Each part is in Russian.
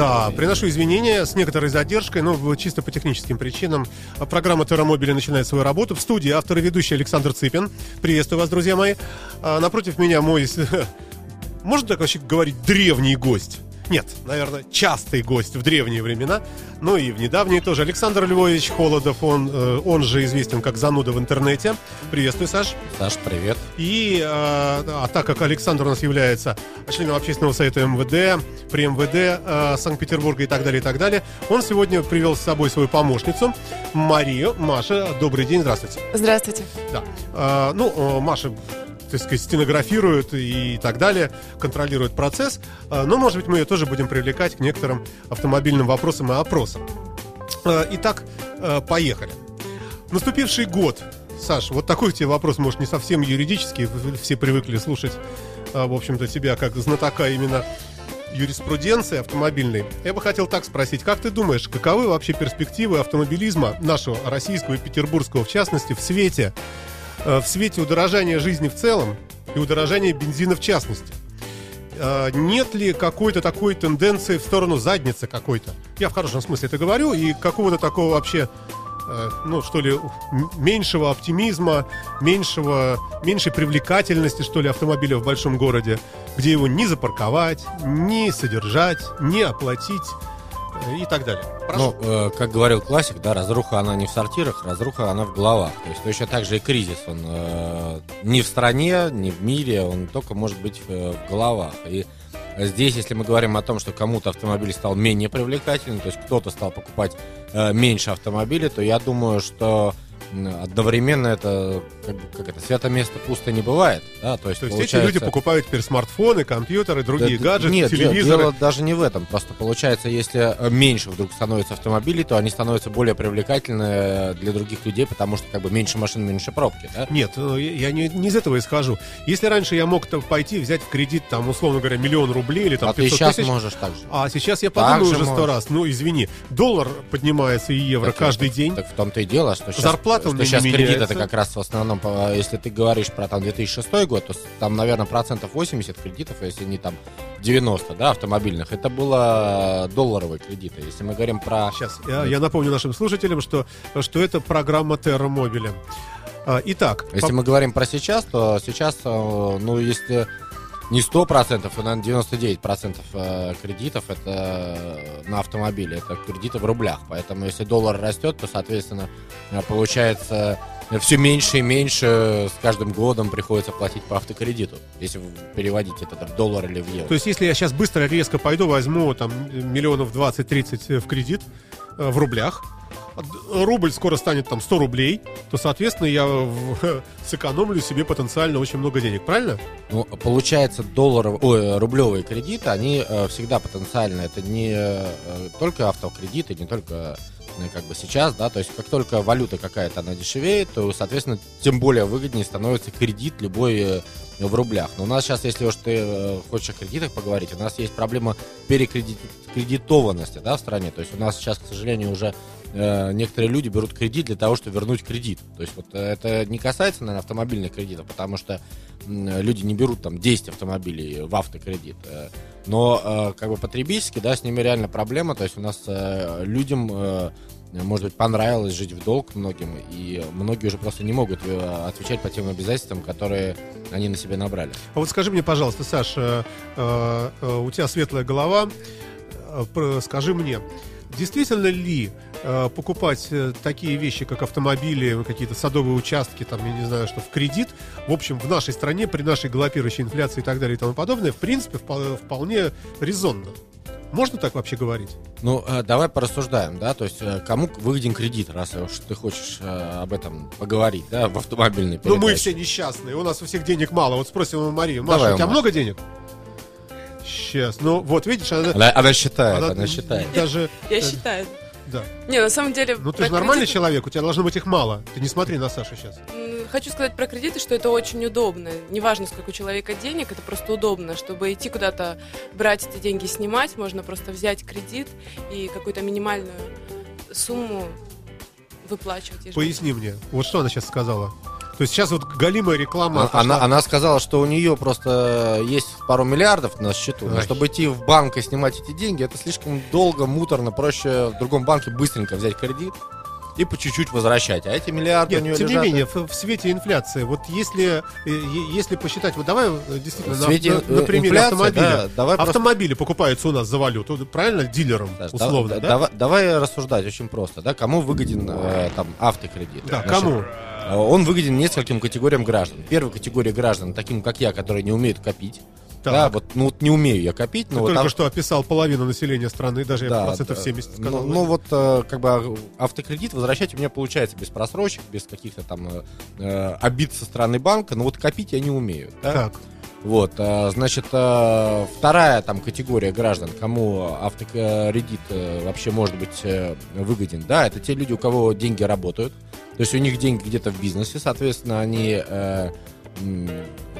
Да, приношу извинения с некоторой задержкой, но чисто по техническим причинам. Программа Террамобили начинает свою работу. В студии автор и ведущий Александр Цыпин. Приветствую вас, друзья мои. А напротив меня мой, можно так вообще говорить, древний гость. Нет, наверное, частый гость в древние времена, но и в недавние тоже. Александр Львович Холодов, он, э, он же известен как зануда в интернете. Приветствую, Саш. Саш, привет. И, э, а так как Александр у нас является членом общественного совета МВД, при МВД э, Санкт-Петербурга и так далее, и так далее, он сегодня привел с собой свою помощницу Марию. Маша, добрый день, здравствуйте. Здравствуйте. Да. Э, ну, Маша так сказать, стенографирует и так далее, контролирует процесс. А, но, может быть, мы ее тоже будем привлекать к некоторым автомобильным вопросам и опросам. А, итак, а, поехали. Наступивший год. Саш, вот такой тебе вопрос, может, не совсем юридический. Все привыкли слушать, в общем-то, тебя как знатока именно юриспруденции автомобильной. Я бы хотел так спросить, как ты думаешь, каковы вообще перспективы автомобилизма нашего российского и петербургского, в частности, в свете в свете удорожания жизни в целом и удорожания бензина в частности. Э, нет ли какой-то такой тенденции в сторону задницы какой-то? Я в хорошем смысле это говорю, и какого-то такого вообще э, ну, что ли, меньшего оптимизма, меньшего, меньшей привлекательности, что ли, автомобиля в большом городе, где его не запарковать, не содержать, не оплатить и так далее. Прошу. Ну, э, как говорил классик, да, разруха она не в сортирах, разруха она в головах. То есть точно так же и кризис, он э, не в стране, не в мире, он только может быть э, в головах. И здесь, если мы говорим о том, что кому-то автомобиль стал менее привлекательным, то есть кто-то стал покупать э, меньше автомобилей, то я думаю, что одновременно это как, как это свято место пусто не бывает, да, то есть, то есть получается... эти люди покупают теперь смартфоны, компьютеры, другие да, гаджеты, нет, телевизоры. Дело даже не в этом, просто получается, если э, меньше вдруг становится автомобилей, то они становятся более привлекательны э, для других людей, потому что как бы меньше машин, меньше пробки, да? Нет, э, я не, не из этого исхожу. Если раньше я мог пойти взять в кредит там условно говоря миллион рублей или там а 500 ты сейчас тысяч, можешь так же. А сейчас я подумаю уже сто раз, ну извини, доллар поднимается и евро так, каждый так, день. Так в том-то и дело, что сейчас, зарплата что сейчас кредит это как раз в основном, если ты говоришь про там 2006 год, то там, наверное, процентов 80 кредитов, если не там 90, да, автомобильных, это было долларовые кредиты. Если мы говорим про... Сейчас, я, я напомню нашим слушателям, что, что это программа Mobile. А, итак... Если по... мы говорим про сейчас, то сейчас, э, ну, если не 100%, а, наверное, 99% э, кредитов это на автомобиле, это кредиты в рублях. Поэтому если доллар растет, то, соответственно, э, получается все меньше и меньше с каждым годом приходится платить по автокредиту, если переводить это в доллар или в евро. То есть, если я сейчас быстро, резко пойду, возьму там миллионов 20-30 в кредит в рублях, рубль скоро станет там 100 рублей, то, соответственно, я в, сэкономлю себе потенциально очень много денег, правильно? Ну, получается, долларов, ой, рублевые кредиты, они э, всегда потенциально, это не э, только автокредиты, не только э, как бы сейчас, да, то есть как только валюта какая-то, она дешевеет, то, соответственно, тем более выгоднее становится кредит любой э, в рублях. Но у нас сейчас, если уж ты э, хочешь о кредитах поговорить, у нас есть проблема перекредитованности, да, в стране, то есть у нас сейчас, к сожалению, уже Э, некоторые люди берут кредит для того, чтобы вернуть кредит. То есть вот э, это не касается, наверное, автомобильных кредитов, потому что люди не берут там 10 автомобилей в автокредит. Э, но как бы потребительски, да, с ними реально проблема. То есть у нас людям может быть, понравилось жить в долг многим, и многие уже просто не могут отвечать по тем обязательствам, которые они на себе набрали. А вот скажи мне, пожалуйста, Саша, у тебя светлая голова, скажи мне, действительно ли э, покупать э, такие вещи, как автомобили, какие-то садовые участки, там, я не знаю, что в кредит, в общем, в нашей стране, при нашей галопирующей инфляции и так далее и тому подобное, в принципе, вполне, вполне резонно. Можно так вообще говорить? Ну, э, давай порассуждаем, да, то есть кому выгоден кредит, раз уж ты хочешь об этом поговорить, да, в автомобильной передаче. Ну, мы все несчастные, у нас у всех денег мало. Вот спросим у Марии, Маша, давай, у тебя Маша. много денег? Сейчас. Ну, вот видишь, она... Она, она считает, она, она считает. Даже... Я считаю. Да. Не, на самом деле... Ну, ты же нормальный кредит... человек, у тебя должно быть их мало. Ты не смотри на Сашу сейчас. хочу сказать про кредиты, что это очень удобно. Неважно, сколько у человека денег, это просто удобно, чтобы идти куда-то, брать эти деньги, снимать, можно просто взять кредит и какую-то минимальную сумму выплачивать. Поясни мне, вот что она сейчас сказала. То есть сейчас вот галимая реклама. А- пошла. Она, она сказала, что у нее просто есть пару миллиардов на счету, но чтобы идти в банк и снимать эти деньги, это слишком долго, муторно, проще в другом банке быстренько взять кредит и по чуть-чуть возвращать. А эти миллиарды у нее Нет, тем не лежат- менее, в, в свете инфляции, вот если, э, если посчитать, вот давай э, действительно В на, свете, на- на э, примере инфляции, автомобиля. да, давай просто- Автомобили покупаются у нас за валюту, правильно, дилером, Саш, условно, да- да? Давай, давай рассуждать очень просто, да, кому выгоден э, там автокредит? Да, Значит, кому? Он выгоден нескольким категориям граждан. Первая категория граждан, таким как я, которые не умеют копить. Так. Да, вот, ну вот не умею я копить, Ты но вот только там- что описал половину населения страны, даже я Да, процентов да. 70 сказал. Ну, ну вот, э, как бы автокредит возвращать у меня получается без просрочек, без каких-то там э, э, обид со стороны банка, но вот копить я не умею. да. Так, Вот, э, значит, э, вторая там категория граждан, кому автокредит э, вообще может быть выгоден, да, это те люди, у кого деньги работают, то есть у них деньги где-то в бизнесе, соответственно, они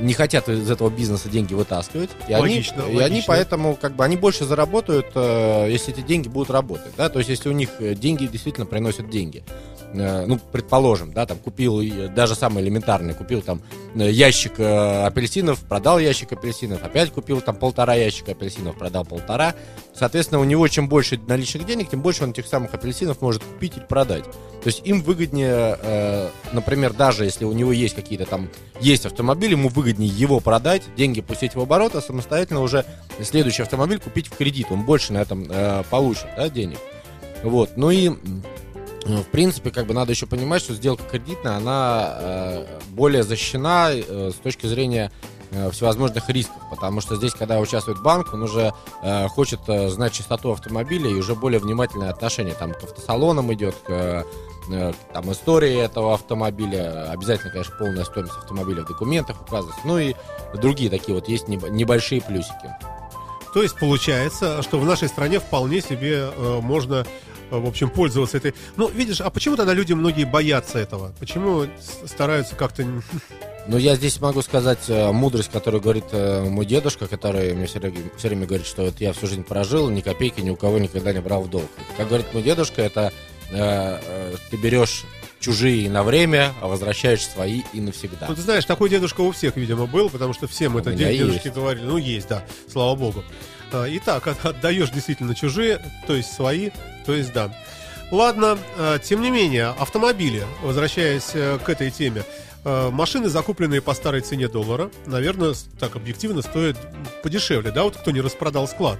не хотят из этого бизнеса деньги вытаскивать, и, Логично, они, и они логично. поэтому как бы они больше заработают, э, если эти деньги будут работать, да, то есть если у них э, деньги действительно приносят деньги. Э, ну, предположим, да, там купил, даже самый элементарный, купил там ящик апельсинов, продал ящик апельсинов, опять купил там полтора ящика апельсинов, продал полтора. Соответственно, у него чем больше наличных денег, тем больше он этих самых апельсинов может купить или продать. То есть им выгоднее, например, даже если у него есть какие-то там, есть автомобиль, ему выгоднее его продать, деньги пустить в оборот, а самостоятельно уже следующий автомобиль купить в кредит. Он больше на этом э, получит, да, денег. Вот, ну и э, в принципе, как бы надо еще понимать, что сделка кредитная, она э, более защищена э, с точки зрения э, всевозможных рисков, потому что здесь, когда участвует банк, он уже э, хочет э, знать чистоту автомобиля и уже более внимательное отношение там к автосалонам идет, к там истории этого автомобиля, обязательно, конечно, полная стоимость автомобиля в документах указывается, ну и другие такие вот есть неб- небольшие плюсики. то есть получается, что в нашей стране вполне себе э, можно, э, в общем, пользоваться этой... Ну, видишь, а почему тогда люди многие боятся этого? Почему стараются как-то... Ну, я здесь могу сказать э, мудрость, которую говорит э, мой дедушка, который мне все время, все время говорит, что вот я всю жизнь прожил, ни копейки ни у кого никогда не брал в долг. Как говорит мой дедушка, это э, э, ты берешь чужие на время, а возвращаешь свои и навсегда. Ну, ты знаешь, такой дедушка у всех, видимо, был, потому что всем это меня дед- дедушки есть. говорили. Ну, есть, да, слава богу. А, Итак, от- отдаешь действительно чужие, то есть свои, то есть да. Ладно, а, тем не менее, автомобили, возвращаясь э, к этой теме, э, машины, закупленные по старой цене доллара, наверное, так объективно стоят подешевле, да, вот кто не распродал склад.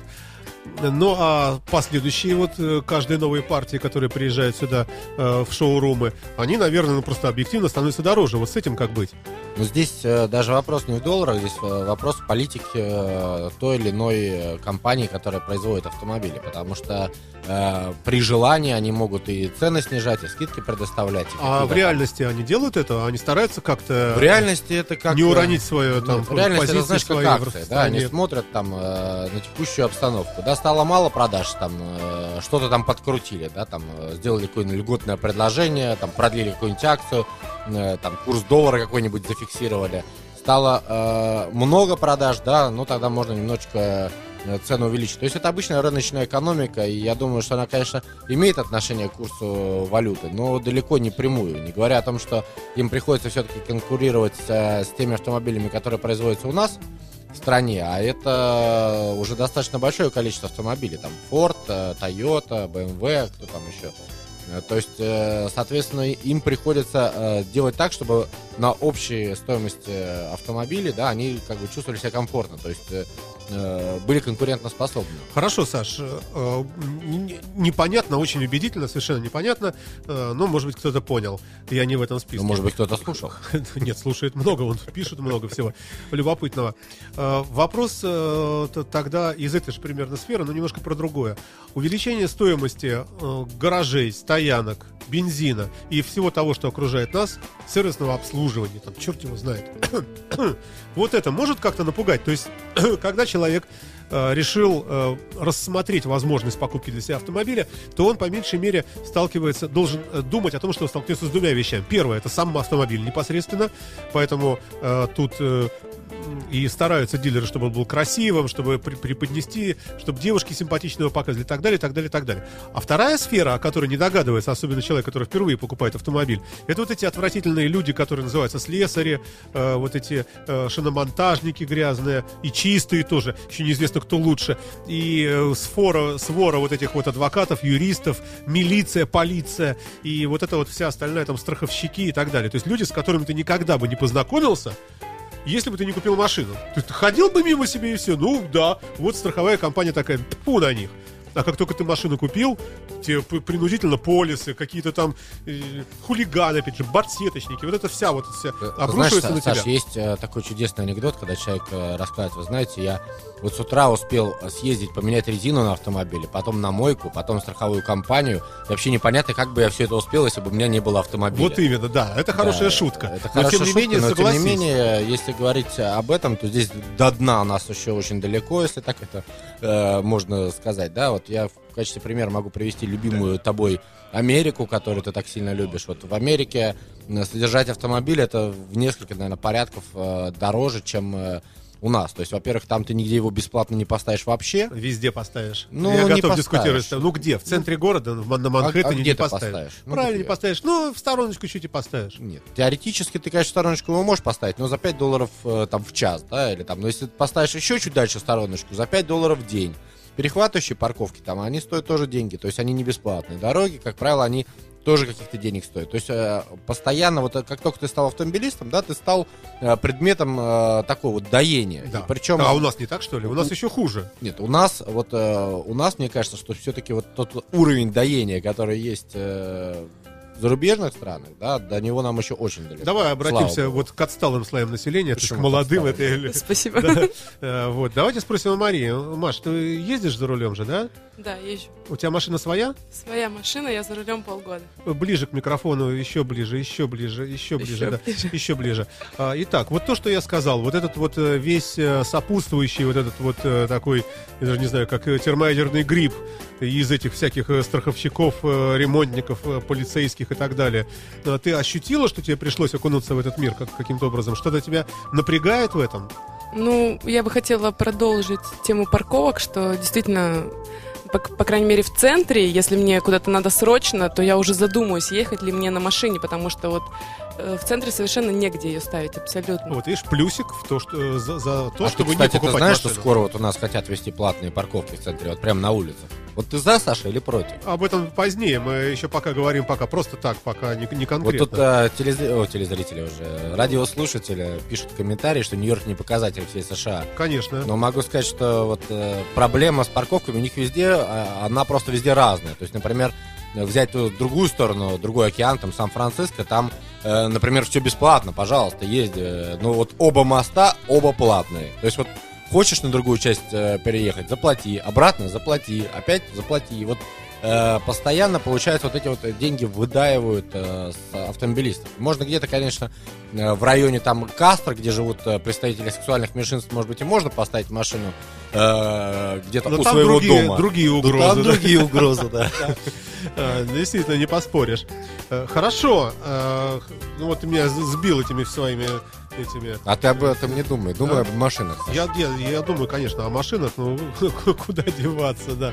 Ну, а последующие вот э, каждые новые партии, которые приезжают сюда э, в шоурумы, они, наверное, ну, просто объективно становятся дороже. Вот с этим как быть? Но здесь э, даже вопрос не в долларах, здесь э, вопрос в политике э, той или иной э, компании, которая производит автомобили. Потому что э, при желании они могут и цены снижать, и скидки предоставлять. и А в реальности они делают это? Они стараются как-то В реальности это как... не уронить свое там Нет, в реальности это, знаешь, как акция, да, они смотрят там э, на текущую обстановку, да, стало мало продаж, там, э, что-то там подкрутили, да, там, э, сделали какое-нибудь льготное предложение, там, продлили какую-нибудь акцию, э, там, курс доллара какой-нибудь зафиксировали, стало э, много продаж, да, ну, тогда можно немножечко э, цену увеличить. То есть это обычная рыночная экономика, и я думаю, что она, конечно, имеет отношение к курсу валюты, но далеко не прямую. Не говоря о том, что им приходится все-таки конкурировать с, с теми автомобилями, которые производятся у нас стране, а это уже достаточно большое количество автомобилей. Там Ford, э, Toyota, BMW, кто там еще. Э, То есть, э, соответственно, им приходится э, делать так, чтобы на общей стоимости автомобилей, да, они как бы чувствовали себя комфортно, то есть э, э, были конкурентоспособны. Хорошо, Саш, э, э, непонятно, очень убедительно, совершенно непонятно, э, но, может быть, кто-то понял. Я не в этом списке. Ну, может быть, кто-то слушал. Нет, слушает много, он пишет много всего любопытного. Э, Вопрос э, тогда из этой же примерно сферы, но немножко про другое. Увеличение стоимости э, гаражей, стоянок, бензина и всего того, что окружает нас, сервисного обслуживания, там, черт его знает. Вот это может как-то напугать? То есть, когда человек э, решил э, рассмотреть возможность покупки для себя автомобиля, то он по меньшей мере сталкивается, должен э, думать о том, что он столкнется с двумя вещами. Первое, это сам автомобиль непосредственно, поэтому тут и стараются дилеры, чтобы он был красивым, чтобы при- преподнести, чтобы девушки симпатично его показывали и так далее, и так далее, и так далее. А вторая сфера, о которой не догадывается, особенно человек, который впервые покупает автомобиль, это вот эти отвратительные люди, которые называются слесари, э, вот эти э, шиномонтажники грязные, и чистые тоже, еще неизвестно, кто лучше, и э, свора, свора вот этих вот адвокатов, юристов, милиция, полиция, и вот это вот вся остальная там страховщики и так далее. То есть люди, с которыми ты никогда бы не познакомился, если бы ты не купил машину. Ты ходил бы мимо себе и все. Ну да, вот страховая компания такая, пу на них. А как только ты машину купил, тебе принудительно полисы, какие-то там э, хулиганы, опять же, бортсеточники, вот это вся вот вся Знаешь, обрушивается Са- на тебя. Саш, есть э, такой чудесный анекдот, когда человек э, рассказывает, вы знаете, я вот с утра успел э, съездить, поменять резину на автомобиле, потом на мойку, потом страховую компанию. И вообще непонятно, как бы я все это успел, если бы у меня не было автомобиля. Вот именно, да, это хорошая Да, шутка. Это но хорошая тем не шутка, менее, но согласись. тем не менее, если говорить об этом, то здесь до дна у нас еще очень далеко, если так это э, можно сказать, да. Вот я в качестве примера могу привести любимую тобой Америку, которую ты так сильно любишь. Вот в Америке э, содержать автомобиль это в несколько, наверное, порядков э, дороже, чем э, у нас. То есть, во-первых, там ты нигде его бесплатно не поставишь вообще. Везде поставишь. Ну, Я не готов поставишь. дискутировать. Ну где? В центре города, в- на Манхэттене а не где ты поставишь. поставишь? Ну, Правильно, где? не поставишь. Ну, в стороночку чуть и поставишь. Нет. Теоретически ты, конечно, стороночку его можешь поставить, но за 5 долларов там в час, да, или там, но если ты поставишь еще чуть дальше стороночку, за 5 долларов в день. Перехватывающие парковки там, они стоят тоже деньги, то есть они не бесплатные. Дороги, как правило, они тоже каких-то денег стоят. То есть э, постоянно, вот э, как только ты стал автомобилистом, да, ты стал э, предметом э, такого вот доения. Да. И причем, А у нас не так, что ли? У нас еще хуже. нет, у нас, вот э, у нас, мне кажется, что все-таки вот тот уровень доения, который есть э, в зарубежных странах, да, до него нам еще очень далеко. Давай обратимся Слава богу. вот к отсталым слоям населения, к молодым. к Это, или- Спасибо. Да. Э, Вот, давайте спросим у Марии. Маш, ты ездишь за рулем же, да? Да, езжу. У тебя машина своя? Своя машина, я за рулем полгода. Ближе к микрофону, еще ближе, еще ближе, еще ближе, Еще да. ближе. Еще ближе. А, Итак, вот то, что я сказал, вот этот вот э, весь э, сопутствующий, вот этот вот такой, я даже не знаю, как термоядерный гриб из этих всяких страховщиков, ремонтников, полицейских и так далее. Ты ощутила, что тебе пришлось окунуться в этот мир как, каким-то образом? Что-то тебя напрягает в этом? Ну, я бы хотела продолжить тему парковок, что действительно, по, по крайней мере, в центре, если мне куда-то надо срочно, то я уже задумаюсь, ехать ли мне на машине, потому что вот э, в центре совершенно негде ее ставить, абсолютно. Вот видишь, плюсик в то, что э, за, за то, а чтобы ты, кстати, не ты покупать знаешь, машину. что скоро вот у нас хотят вести платные парковки в центре, вот прямо на улицах? Вот ты за, Саша, или против? Об этом позднее, мы еще пока говорим, пока просто так, пока не, не Вот конкретно. тут э, телезри- о, телезрители уже, радиослушатели пишут комментарии, что Нью-Йорк не показатель всей США. Конечно. Но могу сказать, что вот э, проблема с парковками у них везде, а, она просто везде разная. То есть, например, взять другую сторону, другой океан, там Сан-Франциско, там, э, например, все бесплатно, пожалуйста, езди. Э, Ну вот оба моста, оба платные. То есть вот хочешь на другую часть э, переехать, заплати, обратно заплати, опять заплати. И вот э, постоянно, получается, вот эти вот деньги выдаивают э, с автомобилистов. Можно где-то, конечно, э, в районе там Кастро, где живут э, представители сексуальных меньшинств, может быть, и можно поставить машину э, где-то Но у своего другие, дома. другие Ну, угрозы. там да. другие угрозы, да. А, Действительно, не поспоришь. Э, Хорошо. э, Ну вот ты меня сбил этими своими этими. А ты об этом не думай, думай об машинах. Я, я, я думаю, конечно, о машинах, но куда деваться, да.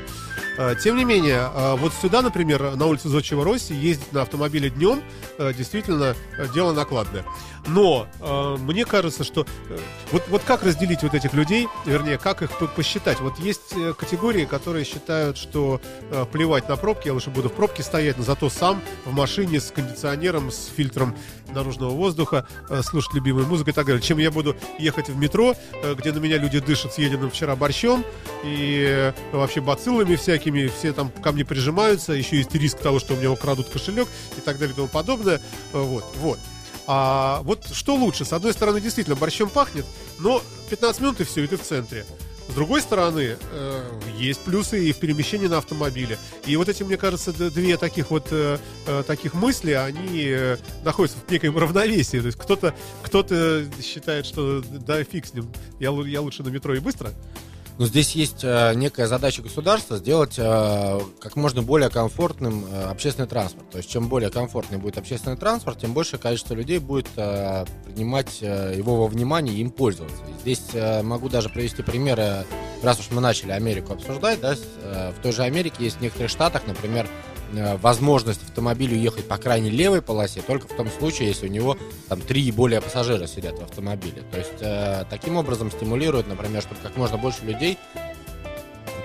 А, Тем не менее, а, вот сюда, например, на улицу Зодчего Росси ездить на автомобиле днем э, действительно э, дело накладное. Но э, мне кажется, что э, вот, вот как разделить вот этих людей, вернее, как их по- посчитать? Вот есть категории, которые считают, что плевать на пробки, я лучше буду в пробке стоять, но зато сам в машине с кондиционером, с фильтром наружного воздуха, э, слушать любимую музыку и так далее. Чем я буду ехать в метро, э, где на меня люди дышат съеденным вчера борщом и э, вообще бациллами всякими, все там ко мне прижимаются, еще есть риск того, что у меня украдут кошелек и так далее и тому подобное. Вот, вот. А вот что лучше? С одной стороны, действительно, борщом пахнет, но 15 минут и все, и ты в центре. С другой стороны, э, есть плюсы и в перемещении на автомобиле. И вот эти, мне кажется, две таких вот э, э, таких мысли, они э, находятся в некоем равновесии. То есть кто-то кто считает, что да фиг с ним, я, я лучше на метро и быстро. Но здесь есть э, некая задача государства сделать э, как можно более комфортным э, общественный транспорт. То есть чем более комфортный будет общественный транспорт, тем большее количество людей будет принимать его во внимание и им пользоваться. И здесь могу даже привести примеры, раз уж мы начали Америку обсуждать, да, в той же Америке есть в некоторых штатах, например, возможность автомобилю ехать по крайней левой полосе только в том случае, если у него там три и более пассажира сидят в автомобиле. То есть э, таким образом стимулирует, например, чтобы как можно больше людей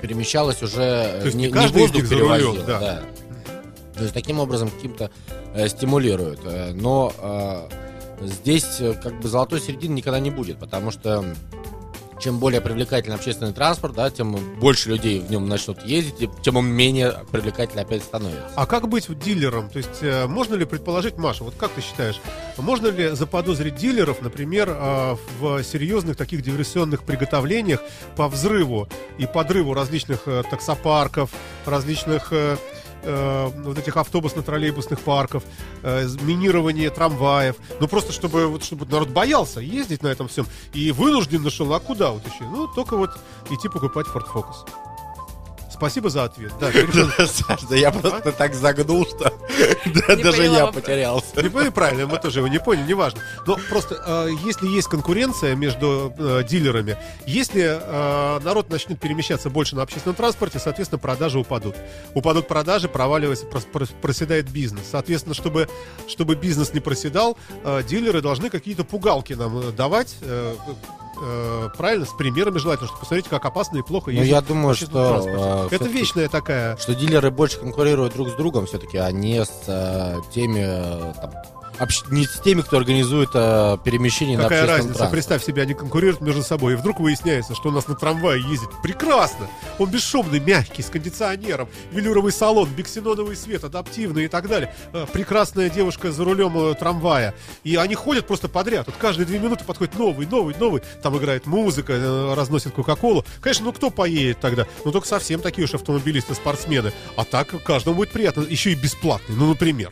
перемещалось уже э, То есть не, не воздух за рулем, да. да. То есть таким образом каким-то э, стимулирует. Э, но э, здесь э, как бы золотой середины никогда не будет, потому что чем более привлекательный общественный транспорт, да, тем больше людей в нем начнут ездить, и тем он менее привлекательный опять становится. А как быть дилером? То есть э, можно ли предположить, Маша, вот как ты считаешь, можно ли заподозрить дилеров, например, э, в серьезных таких диверсионных приготовлениях по взрыву и подрыву различных э, таксопарков, различных э, вот этих автобусно-троллейбусных парков, э, минирование трамваев, ну просто чтобы вот чтобы народ боялся ездить на этом всем и вынужден нашел, а куда вот еще? Ну только вот идти покупать Ford Focus. Спасибо за ответ. Да, переходим. Саш, да я просто так загнул, что даже я потерялся. Не поняли правильно, мы тоже его не поняли, неважно. Но просто э, если есть конкуренция между э, дилерами, если э, народ начнет перемещаться больше на общественном транспорте, соответственно, продажи упадут. Упадут продажи, проваливается, прос- прос- проседает бизнес. Соответственно, чтобы, чтобы бизнес не проседал, дилеры должны какие-то пугалки нам давать. Э, правильно, с примерами желательно, чтобы посмотреть, как опасно и плохо Ну, ездить я думаю, что, э, Это вечная такая... что дилеры больше конкурируют друг с другом все-таки, а не с э, теми э, там, общ- не с теми, кто организует э, перемещение на Какая общественном разница? транспорте. Представь себе, они конкурируют между собой. И вдруг выясняется, что у нас на трамвае ездит прекрасно. Он бесшумный, мягкий, с кондиционером, велюровый салон, биксеноновый свет, адаптивный и так далее. Э, Прекрасная девушка за рулем э, трамвая. И они ходят просто подряд. Вот каждые две минуты подходит новый, новый, новый. Там играет музыка, разносит Кока-Колу. Конечно, ну кто поедет тогда? Ну только совсем такие уж автомобилисты, спортсмены. А так каждому будет приятно. Еще и бесплатный, ну, например.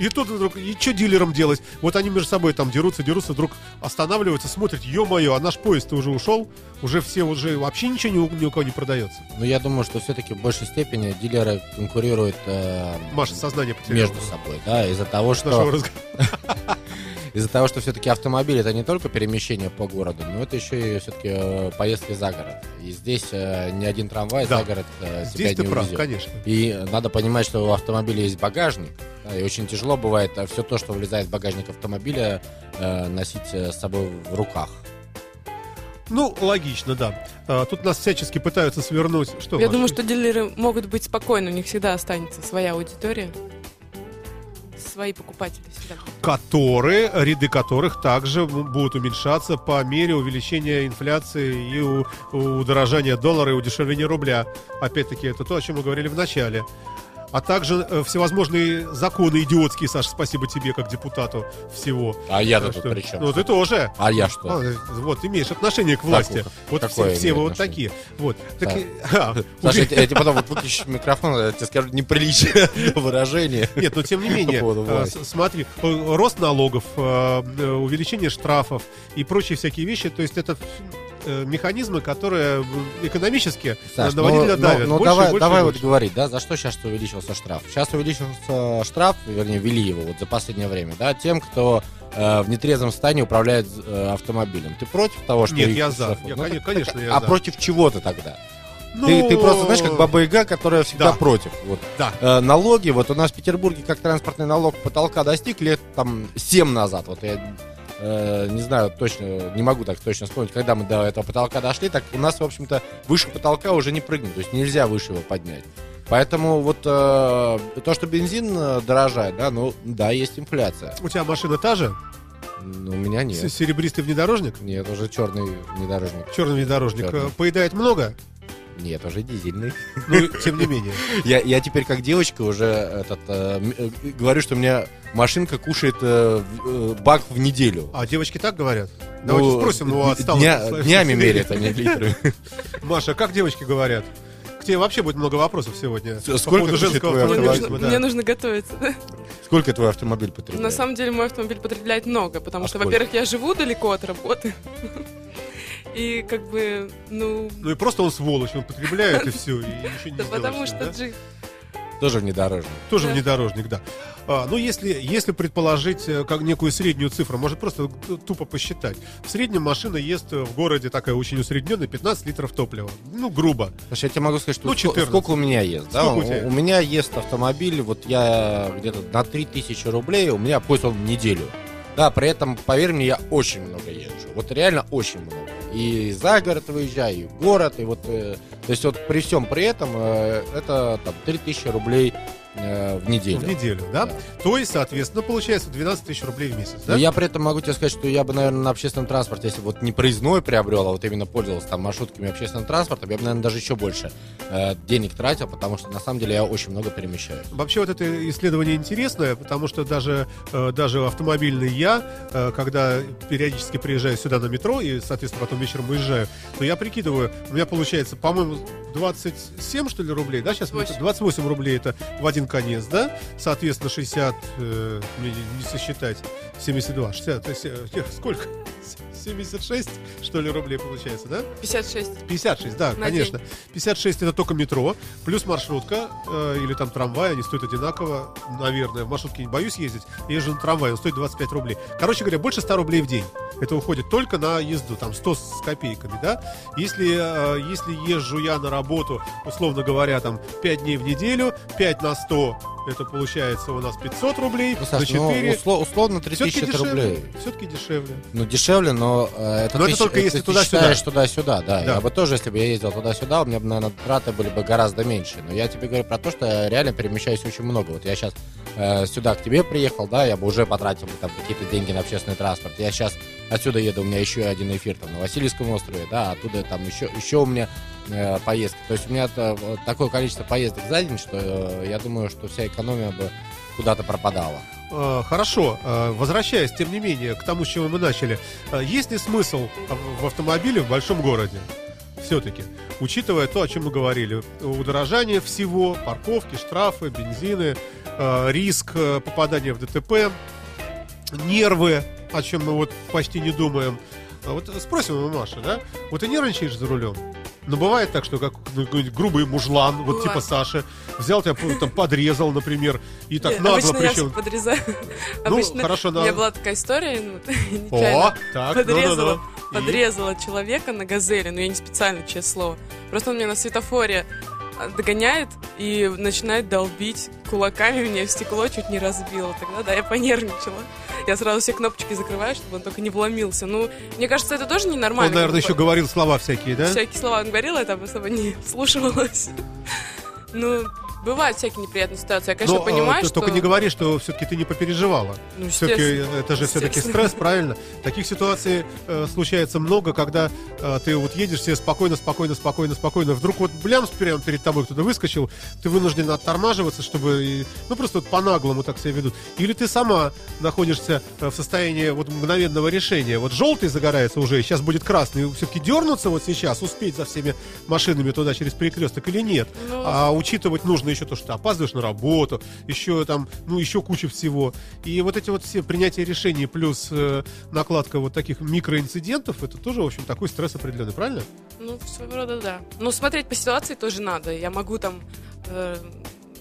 И тут вдруг, и что дилерам делать? Вот они между собой там дерутся, дерутся, вдруг останавливаются, смотрят, ё-моё, а наш поезд уже ушел, уже все, уже вообще ничего ни у, ни у кого не продается. Но я думаю, что все-таки в большей степени дилеры конкурируют э, Маша сознание потеряла. между собой, да, из-за того, что. Из-за того, что все-таки автомобиль это не только перемещение по городу, но это еще и все-таки поездки за город. И здесь э, ни один трамвай Да. за город э, себя Здесь ты не прав, увезет. конечно. И надо понимать, что у автомобиля есть багажник. да, и очень тяжело бывает все то, что влезает в багажник автомобиля, э, носить э, с собой в руках. Ну, логично, да. А, тут нас всячески пытаются свернуть. Что, Я Маша? думаю, что дилеры могут быть спокойны, у них всегда останется своя аудитория. Свои покупатели всегда. которые, ряды которых также будут уменьшаться по мере увеличения инфляции и у- удорожания доллара и удешевления рубля. Опять-таки, это то, о чем мы говорили в начале. А также э, всевозможные законы идиотские, Саша, спасибо тебе, как депутату всего. А я Так тут что- при чем? Ну, ты тоже. А я что? А, вот, имеешь отношение к власти. Какое- вот какое все, все вы вот такие. Вот. Так, и- а, Саша, я, я тебе потом вот выключишь микрофон, я тебе скажу неприличное выражение. Нет, но тем не менее, э, с- смотри, э, рост налогов, э, э, увеличение штрафов и прочие всякие вещи, то есть это э, механизмы, которые э, экономически Саш, на водителя ну, давят. ну, ну, больше и давай, больше и давай вот больше. говорить, да, за что сейчас увеличился штраф? Сейчас увеличился штраф, вернее, ввели его вот за последнее время, да, тем, кто э, в нетрезвом состоянии управляет э, автомобилем. Ты против того, что Нет, я за. Я, Ну, коне- так- конечно, я а за. против чего ты тогда? Ну, Ты, ты просто, знаешь, как баба Яга, которая всегда Да. против. Вот. Да. Э, налоги, вот у нас в Петербурге как транспортный налог потолка достиг лет там 7 назад. Вот я э, не знаю точно, не могу так точно вспомнить, когда мы до этого потолка дошли, так у нас, в общем-то, выше потолка уже не прыгнуть, то есть нельзя выше его поднять. Поэтому вот э, то, что бензин э, дорожает, да, ну да, есть инфляция. У тебя машина та же? Но у меня нет. Серебристый внедорожник? Нет, уже черный внедорожник. Черный внедорожник. Черный. Поедает много? Нет, уже дизельный. Ну, тем не менее. Я, я теперь как девочка уже этот, э, э, говорю, что у меня машинка кушает э, э, бак в неделю. А девочки так говорят? Давайте Ну, спросим у д- отсталых. дня- днями меряют они литры. Маша, как девочки говорят? К тебе вообще будет много вопросов сегодня. По сколько кушает женского твой Мне автомобиль? автомобилизма, нужно, да. мне нужно готовиться. Сколько твой автомобиль потребляет? На самом деле мой автомобиль потребляет много, потому А что, во-первых, я живу далеко от работы. И как бы, ну... Ну и просто он сволочь, он потребляет и все, и ничего не Да потому что джип. Тоже внедорожник. Тоже Да. внедорожник, да. А, ну, если, если предположить э, как некую среднюю цифру, может просто тупо посчитать. В среднем машина ест в городе такая очень усредненная 15 литров топлива. Ну, грубо. Слушай, я тебе могу сказать, что Ну, ско- 14. сколько у меня ест. Да? Сколько у У, тебя? у меня ест автомобиль, вот я где-то на 3000 рублей, у меня поезд он в неделю. Да, при этом, поверь мне, я очень много езжу. Вот реально очень много. И за город выезжаю, и в город, и вот... э, то есть вот при всем при этом э, это там 3000 рублей э, в неделю. В неделю, да? Да. То есть, соответственно, получается 12 тысяч рублей в месяц, да? Но я при этом могу тебе сказать, что я бы, наверное, на общественном транспорте, если бы вот не проездной приобрел, а вот именно пользовался там маршрутками общественным транспортом, я бы, наверное, даже еще больше э, денег тратил, потому что на самом деле я очень много перемещаюсь. Вообще вот это исследование интересное, потому что даже, э, даже автомобильный я, э, когда периодически приезжаю сюда на метро и, соответственно, потом вечером уезжаю, то я прикидываю, у меня получается, по-моему, 27, что ли, рублей, да, сейчас? 28. 28 рублей это в один конец, да? Соответственно, 60, э, мне не сосчитать, 72, 60, то есть, э, сколько? 76, что ли, рублей получается, да? 56. 56, да, На конечно. 56 это только метро, плюс маршрутка э, или там трамвай, они стоят одинаково, наверное. В маршрутке не боюсь ездить, я езжу на трамвае, он стоит 25 рублей. Короче говоря, больше 100 рублей в день. Это уходит только на езду, там 100 с копейками, да. Если, э, если езжу я на работу, условно говоря, там 5 дней в неделю, 5 на 100, это получается у нас 500 рублей, Ну, за Саш, ну, 4... усло- условно 3000 все-таки это дешевле. рублей. Все-таки дешевле. Ну, дешевле, но э, это, Но ты это только щ- если туда-сюда. туда-сюда, да. Да. Я бы тоже, если бы я ездил туда-сюда, у меня бы, наверное, траты были бы гораздо меньше. Но я тебе говорю про то, что я реально перемещаюсь очень много. Вот я сейчас сюда к тебе приехал, да, я бы уже потратил там какие-то деньги на общественный транспорт. Я сейчас отсюда еду, у меня еще один эфир там на Васильевском острове, да, оттуда там еще, еще у меня э, поездки. То есть у меня это, вот такое количество поездок за день, что э, я думаю, что вся экономия бы куда-то пропадала. Э, Хорошо, э, возвращаясь, тем не менее, к тому, с чего мы начали. Э, Есть ли смысл в- автомобиле в большом городе? Все-таки, учитывая то, о чем мы говорили, удорожание всего, парковки, штрафы, бензины, риск попадания в ДТП, нервы, о чем мы вот почти не думаем. Вот спросим у Маши, да? Вот ты нервничаешь за рулем? Но бывает так, что как ну, грубый мужлан, вот Бывает. типа Саши, взял тебя, там, подрезал, например, и так Нет, нагло Обычно я причем. всё подрезаю. Ну, Обычно хорошо, у меня да. была такая история, ну, О, так, подрезала, ну-ну-ну. И? подрезала человека на газели, но я не специально, честное слово. Просто он меня на светофоре догоняет и начинает долбить кулаками меня в стекло, чуть не разбила. Тогда, да, я понервничала. Я сразу все кнопочки закрываю, чтобы он только не вломился. Ну, мне кажется, это тоже Он, ненормально. наверное, как еще говорил слова всякие, да? Всякие слова он говорил, я там особо не вслушивалась. Ну, бывают всякие неприятные ситуации. Я, конечно, Но, понимаю, э, ты что... только не говори, что все-таки ты не попереживала. Ну, Все-таки это же все-таки стресс, правильно? Таких ситуаций э, случается много, когда э, ты вот едешь себе спокойно, спокойно, спокойно, спокойно. Вдруг вот блямс прямо перед тобой кто-то выскочил, ты вынужден оттормаживаться, чтобы, ну просто вот по-наглому так себя ведут. Или ты сама находишься э, в состоянии вот мгновенного решения. Вот желтый загорается уже, сейчас будет красный. Все-таки дернуться вот сейчас, успеть за всеми машинами туда через перекресток или нет? Ну, А учитывать нужно еще то, что ты опаздываешь на работу, еще там, ну, еще куча всего. И вот эти вот все принятия решений плюс э, накладка вот таких микроинцидентов, это тоже, в общем, такой стресс определенный, правильно? Ну, своего рода, да. Но смотреть по ситуации тоже надо. Я могу там э,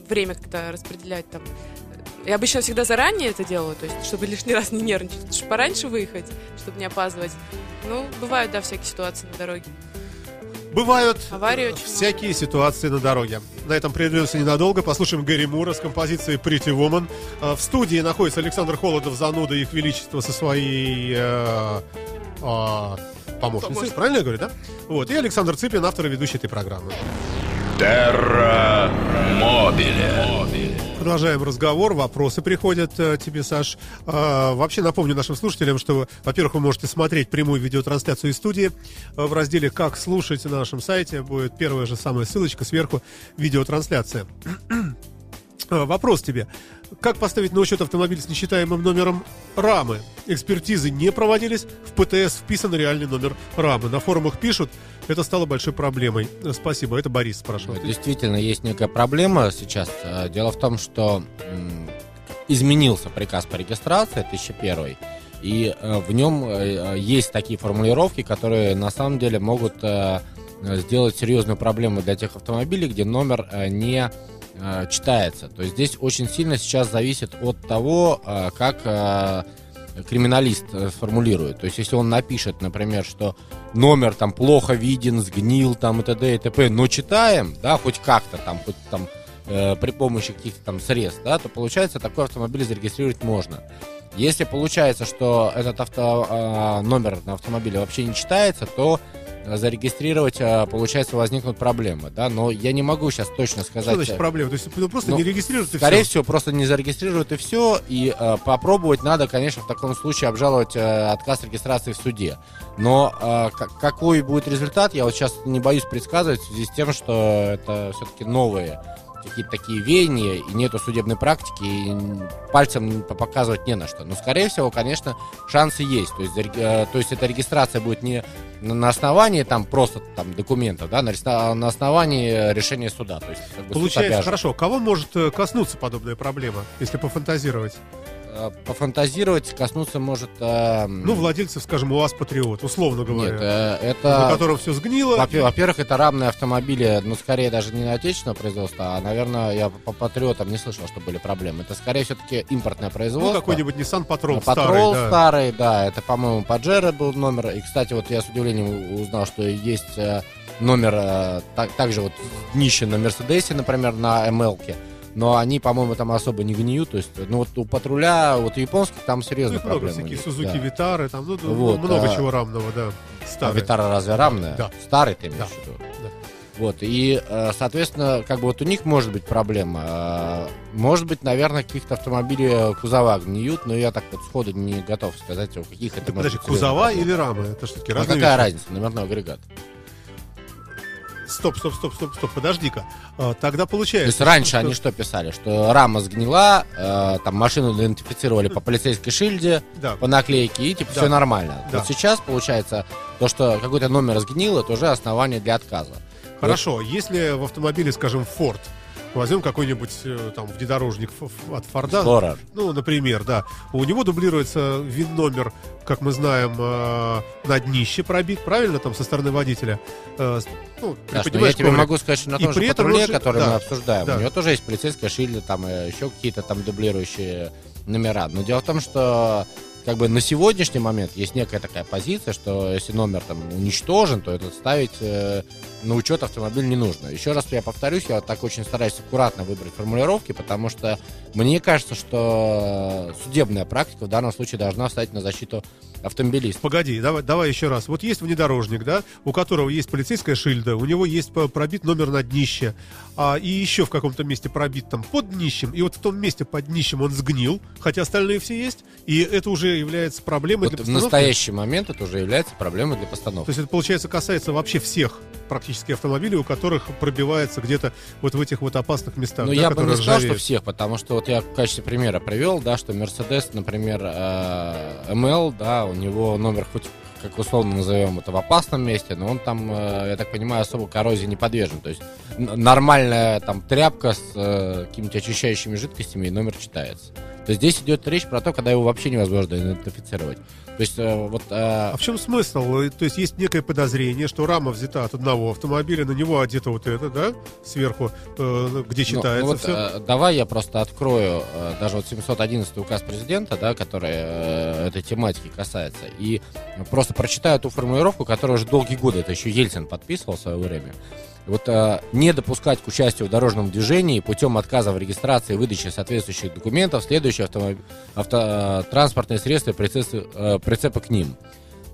время когда распределять там. Я обычно всегда заранее это делаю, то есть, чтобы лишний раз не нервничать. Лучше пораньше выехать, чтобы не опаздывать. Ну, бывают, да, всякие ситуации на дороге. Бывают Аварии э, очень всякие ситуации на дороге. На этом прервемся ненадолго. Послушаем Гэри Мура с композицией Pretty Woman. Э, В студии находится Александр Холодов, зануда их величество со своей э, э, помощницей. Помощницей. Правильно я говорю, да? Вот. И Александр Цыпин, автор и ведущий этой программы. Терра Мобиле. Продолжаем разговор. Вопросы приходят э, тебе, Саш. А, вообще напомню нашим слушателям, что, во-первых, вы можете смотреть прямую видеотрансляцию из студии. Э, в разделе «Как слушать» на нашем сайте будет первая же самая ссылочка сверху видеотрансляция. Э, Вопрос тебе. Как поставить на учет автомобиль с несчитаемым номером рамы? Экспертизы не проводились, в ПТС вписан реальный номер рамы. На форумах пишут, это стало большой проблемой. Э, Спасибо, это Борис спрашивал. Вот Действительно, есть некая проблема сейчас. Э, Дело в том, что изменился приказ по регистрации 1001. И э, в нем э, есть такие формулировки, которые на самом деле могут э, сделать серьезную проблему для тех автомобилей, где номер э, не э, читается. То есть здесь очень сильно сейчас зависит от того, э, как э, криминалист э, сформулирует. То есть если он напишет, например, что номер там плохо виден, сгнил там и т.д. и т.п., но читаем, да, хоть как-то там, хоть там э, при помощи каких-то там средств, да, то получается такой автомобиль зарегистрировать можно. Если получается, что этот авто, э, номер на автомобиле вообще не читается, то зарегистрировать, э, получается, возникнут проблемы, да, но я не могу сейчас точно сказать. Что значит проблема? То есть ну, просто ну, не регистрируют и Скорее все? всего, просто не зарегистрируют и все, и э, попробовать надо, конечно, в таком случае обжаловать э, отказ регистрации в суде. Но э, какой будет результат, я вот сейчас не боюсь предсказывать в связи с тем, что это все-таки новые какие-то такие веяния, и нету судебной практики, и пальцем показывать не на что. Но, скорее всего, конечно, шансы есть. То есть, э, то есть эта регистрация будет не на основании там просто там документов, да, на, на основании решения суда. То есть, как бы, Получается, хорошо. Кого может э, коснуться подобная проблема, если пофантазировать? Э, пофантазировать, коснуться может... Э, ну, владельцев, скажем, УАЗ Патриот, условно говоря. Нет, э, это... На котором все сгнило. Во-первых, это равные автомобили, ну, скорее даже не на отечественного производства, а, наверное, я по Патриотам не слышал, что были проблемы. Это, скорее, все-таки импортное производство. Ну, какой-нибудь Nissan Patrol старый, да. старый, да. Это, по-моему, Паджеро был номер. И, кстати, вот я с удивлением узнал, что есть э, номер, э, так, также вот днище на Мерседесе, например, на ML-ке но они, по-моему, там особо не гниют. То есть, ну вот у патруля, вот у японских там серьезные ну, проблемы. Много всякие Сузуки да. Витары, там ну, ну вот, много а, чего рамного, да. Старые. А Витара разве рамная? Да. Старый ты имеешь да. в виду? Да. Вот, и, э, соответственно, как бы вот у них может быть проблема. А, может быть, наверное, каких-то автомобилей кузова гниют, но я так вот сходу не готов сказать, у каких это может подожди, кузова или рамы? Это что-таки разные а какая вещи? разница? Номерной агрегат стоп, стоп, стоп, стоп, стоп, подожди-ка. А, тогда получается... То есть раньше что... они что писали? Что рама сгнила, э, там машину идентифицировали по полицейской шильде, да. по наклейке, и типа да. все нормально. Да. Вот сейчас получается то, что какой-то номер сгнил, это уже основание для отказа. Хорошо, вот. если в автомобиле, скажем, Ford, Возьмем какой-нибудь э, там внедорожник от Форда. Explorer. Ну, например, да. У него дублируется ВИН-номер, как мы знаем, э, на днище пробит, правильно, там, со стороны водителя. Э, ну, да, что я тебе могу сказать, что на том и же при патруле, этом который да, мы обсуждаем, да. у него тоже есть полицейская шильда, там еще какие-то там дублирующие номера. Но дело в том, что как бы на сегодняшний момент есть некая такая позиция, что если номер там уничтожен, то этот ставить э, на учет автомобиль не нужно. Еще раз я повторюсь, я так очень стараюсь аккуратно выбрать формулировки, потому что мне кажется, что судебная практика в данном случае должна стать на защиту автомобилист. Погоди, давай, давай еще раз. Вот есть внедорожник, да, у которого есть полицейская шильда, у него есть пробит номер на днище, а, и еще в каком-то месте пробит там под днищем, и вот в том месте под днищем он сгнил, хотя остальные все есть, и это уже является проблемой вот для постановки. В настоящий момент это уже является проблемой для постановки. То есть это, получается, касается вообще всех практически автомобилей, у которых пробивается где-то вот в этих вот опасных местах. Ну, да, я бы не сказал, что всех, потому что вот я в качестве примера привел, да, что Mercedes, например, э, ML, да, у него номер хоть как условно назовем это, в опасном месте, но он там, э, я так понимаю, особо коррозии не подвержен. То есть нормальная там тряпка с э, какими-то очищающими жидкостями и номер читается. То здесь идет речь про то, когда его вообще невозможно идентифицировать. То есть э, вот... Э... А в чем смысл? То есть есть некое подозрение, что рама взята от одного автомобиля, на него одето вот это, да, сверху, э, где читается ну, ну вот, все? Э, давай я просто открою э, даже вот 711 указ президента, да, который э, этой тематики касается, и просто прочитаю ту формулировку, которую уже долгие годы, это еще Ельцин подписывал в свое время. Вот э, не допускать к участию в дорожном движении путем отказа в регистрации и выдачи соответствующих документов следующие автомоб... авто... Э, транспортные средства и прицепы, э, прицепы к ним.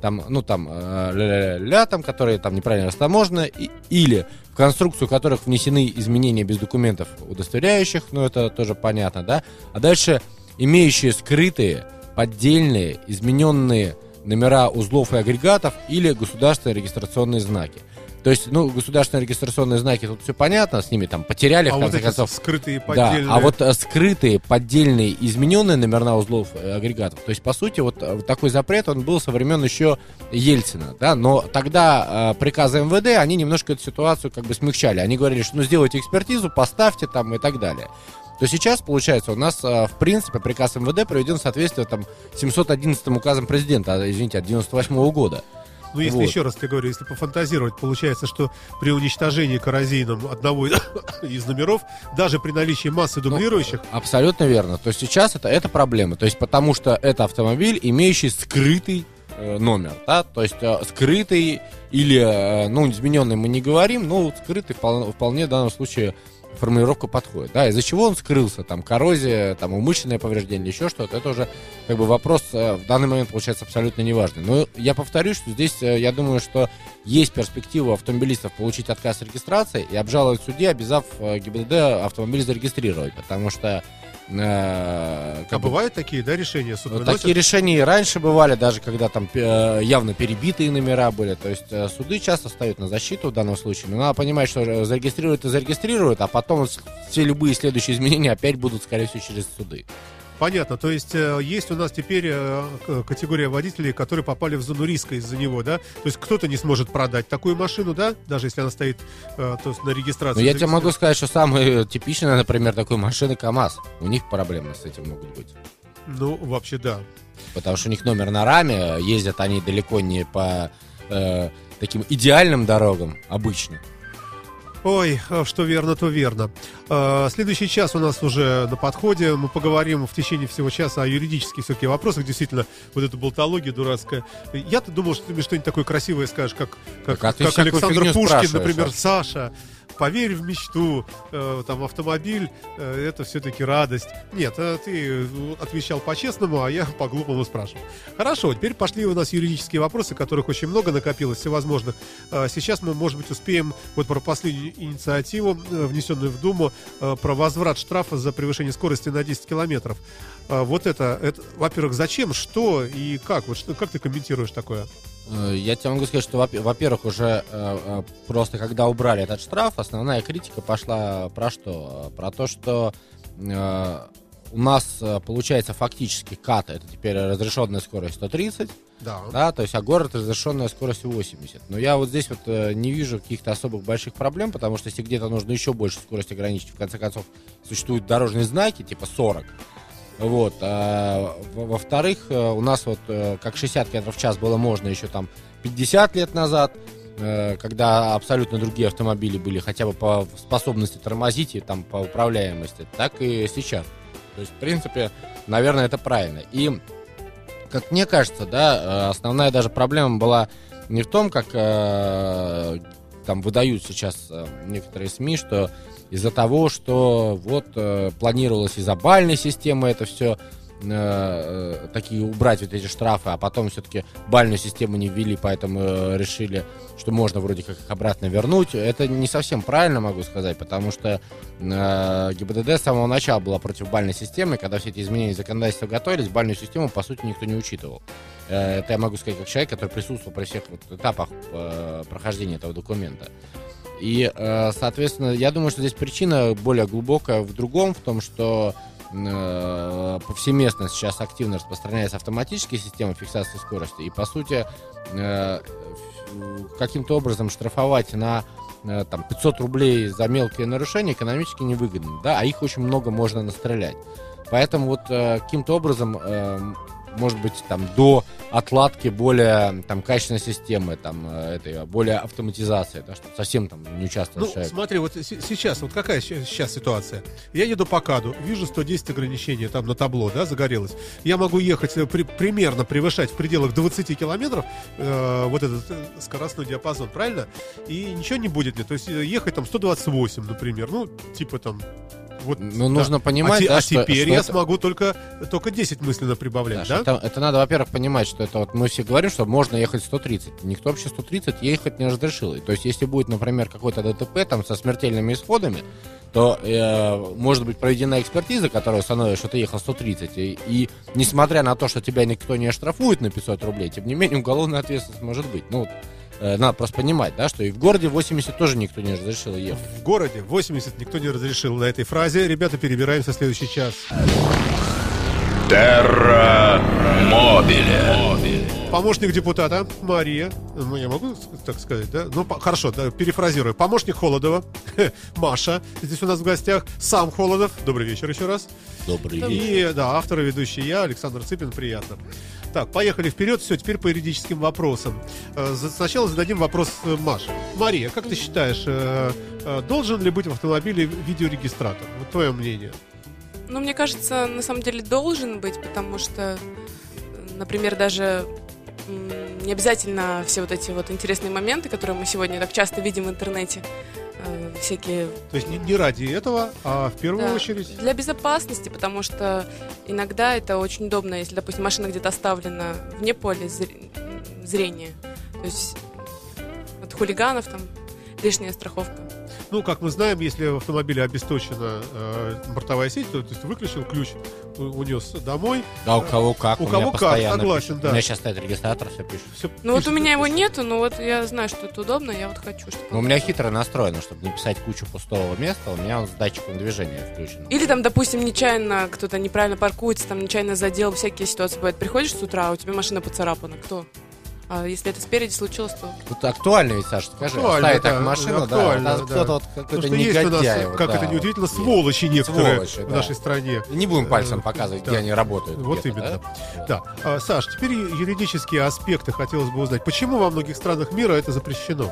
Там, ну, там, э, ля-ля-ля, там, которые там неправильно растаможены, и, или в конструкцию которых внесены изменения без документов удостоверяющих, ну, это тоже понятно, да. А дальше имеющие скрытые, поддельные, измененные номера узлов и агрегатов или государственные регистрационные знаки. То есть, ну, государственные регистрационные знаки, тут все понятно, с ними там потеряли, а в конце вот концов. скрытые поддельные. Да, а вот а, скрытые, поддельные, измененные номерна узлов э, агрегатов. То есть, по сути, вот, э, такой запрет, он был со времен еще Ельцина, да, но тогда э, приказы МВД, они немножко эту ситуацию как бы смягчали. Они говорили, что ну сделайте экспертизу, поставьте там и так далее. то сейчас, получается, у нас, э, в принципе, приказ МВД проведен в соответствии там 711 указом президента, а, извините, от 98 года. Ну, если Вот. еще раз тебе говорю, если пофантазировать, получается, что при уничтожении коррозийным одного из номеров, даже при наличии массы дублирующих, Абсолютно верно. То есть сейчас это, это проблема. То есть потому что это автомобиль, имеющий скрытый э, номер, да, то есть э, скрытый или, э, ну, измененный мы не говорим, но скрытый вполне, вполне в данном случае формулировка подходит, да, из-за чего он скрылся, там, коррозия, там, умышленное повреждение, еще что-то, это уже, как бы, вопрос э, в данный момент получается абсолютно неважный. Но я повторюсь, что здесь, э, я думаю, что есть перспектива автомобилистов получить отказ регистрации и обжаловать в суде, обязав э, ГИБДД автомобиль зарегистрировать, потому что э, а бы, бывают такие, да, решения суд выносит? такие решения и раньше бывали, даже когда там э, явно перебитые номера были. То есть э, суды часто ставят на защиту в данном случае. Но надо понимать, что зарегистрируют и зарегистрируют, а потом все любые следующие изменения опять будут, скорее всего, через суды. Понятно, то есть э, есть у нас теперь э, категория водителей, которые попали в зону риска из-за него, да? То есть кто-то не сможет продать такую машину, да? Даже если она стоит э, то есть на регистрации. Но я тебе могу сказать, что самые типичные, например, такой машины КАМАЗ. У них проблемы с этим могут быть. Ну, вообще, да. Потому что у них номер на раме, ездят они далеко не по э, таким идеальным дорогам обычно. Ой, э, что верно, то верно. Э, Следующий час у нас уже на подходе. Мы поговорим в течение всего часа о юридических все-таки вопросах. Действительно, вот эта болтология дурацкая. Я-то думал, что ты мне что-нибудь такое красивое скажешь, как, как, Так, а как Александр Пушкин, например, а? Саша. Поверь в мечту, э, там автомобиль, э, это все-таки радость. Нет, э, ты э, отвечал по-честному, а я по-глупому спрашивал. Хорошо, теперь пошли у нас юридические вопросы, которых очень много накопилось, всевозможных. Э, Сейчас мы, может быть, успеем вот про последнюю инициативу, э, внесенную в Думу, э, про возврат штрафа за превышение скорости на 10 километров. Э, Вот это, это во-первых, зачем, что и как? Вот что, как ты комментируешь такое? Э, Я тебе могу сказать, что, во- во-первых, уже э, э, просто когда убрали этот штраф, основная критика пошла про что? Про то, что у нас получается фактически кат, это теперь разрешенная скорость 130, Да. да, то есть, а город разрешенная скорость 80. Но я вот здесь вот не вижу каких-то особых больших проблем, потому что если где-то нужно еще больше скорость ограничить, в конце концов, существуют дорожные знаки, типа 40. Вот. а, во- во-вторых, э, у нас вот э, как 60 км в час было можно еще там 50 лет назад, э, когда абсолютно другие автомобили были хотя бы по способности тормозить и там по управляемости, так и сейчас. То есть, в принципе, наверное, это правильно. И как мне кажется, да, основная даже проблема была не в том, как там выдают сейчас некоторые СМИ, что из-за того, что вот э, планировалось из-за бальной системы это все такие убрать вот эти штрафы, а потом все-таки бальную систему не ввели, поэтому э, решили, что можно вроде как их обратно вернуть. Это не совсем правильно, могу сказать, потому что э, ГИБДД с самого начала была против бальной системы, когда все эти изменения законодательства готовились, бальную систему, по сути, никто не учитывал. Э, Это я могу сказать как человек, который присутствовал при всех вот этапах э, прохождения этого документа. И, э, соответственно, я думаю, что здесь причина более глубокая в другом, в том, что э, повсеместно сейчас активно распространяется автоматическая система фиксации скорости, и, по сути, э, каким-то образом штрафовать на там, 500 рублей за мелкие нарушения экономически невыгодно, да, а их очень много можно настрелять. Поэтому вот каким-то образом, э, может быть, там до отладки более там качественной системы, там э, этой более автоматизации, да, чтобы совсем там не участвовать Ну, человек. смотри, вот сейчас, вот какая сейчас ситуация? Я еду по КАДу, вижу 110 ограничений там на табло, да, загорелось. Я могу ехать э, при- примерно превышать в пределах 20 километров э, вот этот э, скоростной диапазон, правильно? И ничего не будет мне. То есть ехать там 128, например, ну, типа там... Вот, Ну, нужно понимать, а, да, а что- теперь что я это- смогу только, только 10 мысленно прибавлять, Саша, да? Это, это надо, во-первых, понимать, что это вот мы все говорим, что можно ехать 130. Никто вообще 130 ехать не разрешил. И То есть, если будет, например, какой-то ДТП там со смертельными исходами, то э, может быть проведена экспертиза, которая установит, что ты ехал 130. И, и несмотря на то, что тебя никто не оштрафует на 500 рублей, тем не менее уголовная ответственность может быть. Ну, надо просто понимать, да, что и в городе 80 тоже никто не разрешил ехать. В городе 80 никто не разрешил на этой фразе. Ребята, перебираемся в следующий час. Терра Мобиле. Помощник депутата Мария. Ну, я могу так сказать, да? Ну, по- хорошо, да, перефразирую. Помощник Холодова Маша. Здесь у нас в гостях сам Холодов. Добрый вечер еще раз. Добрый И, да, автор и ведущий я, Александр Цыпин. Приятно. Так, поехали вперед. Все, теперь по юридическим вопросам. Э, Сначала зададим вопрос э, Маше. Мария, как ты считаешь, э, должен ли быть в автомобиле видеорегистратор? Вот твое мнение. Ну, мне кажется, на самом деле должен быть, потому что, например, даже не обязательно все вот эти вот интересные моменты, которые мы сегодня так часто видим в интернете, э, всякие То есть не, не ради этого, а в первую Да. очередь... Для безопасности, потому что иногда это очень удобно, если, допустим, машина где-то оставлена вне поля зр- зрения. То есть от хулиганов там лишняя страховка. Ну, как мы знаем, если в автомобиле обесточена э, бортовая сеть, то, то есть выключил ключ, у- унес домой. А у кого как? У меня кого как, согласен, да. У меня сейчас стоит регистратор, все пишет. Всё Ну вот у пишет, меня его пишет. нету, но вот я знаю, что это удобно, я вот хочу, чтобы... Но у меня хитро настроено, чтобы не писать кучу пустого места, у меня он с датчиком движения включен. Или там, допустим, нечаянно кто-то неправильно паркуется, там нечаянно задел, всякие ситуации бывают. Приходишь с утра, а у тебя машина поцарапана. Кто? А если это спереди случилось, то... Тут актуально ведь, Саша, скажи. Актуально, Ставит да, так машину, актуально, да, да. кто-то вот какой-то что есть у нас, негодяй. вот, как да, это не удивительно, вот. сволочи некоторые Сволочи, в да. нашей стране. Не будем пальцем Э, показывать, да. где они работают. Вот именно. да? Да. А, Саш, теперь юридические аспекты хотелось бы узнать. Почему во многих странах мира это запрещено?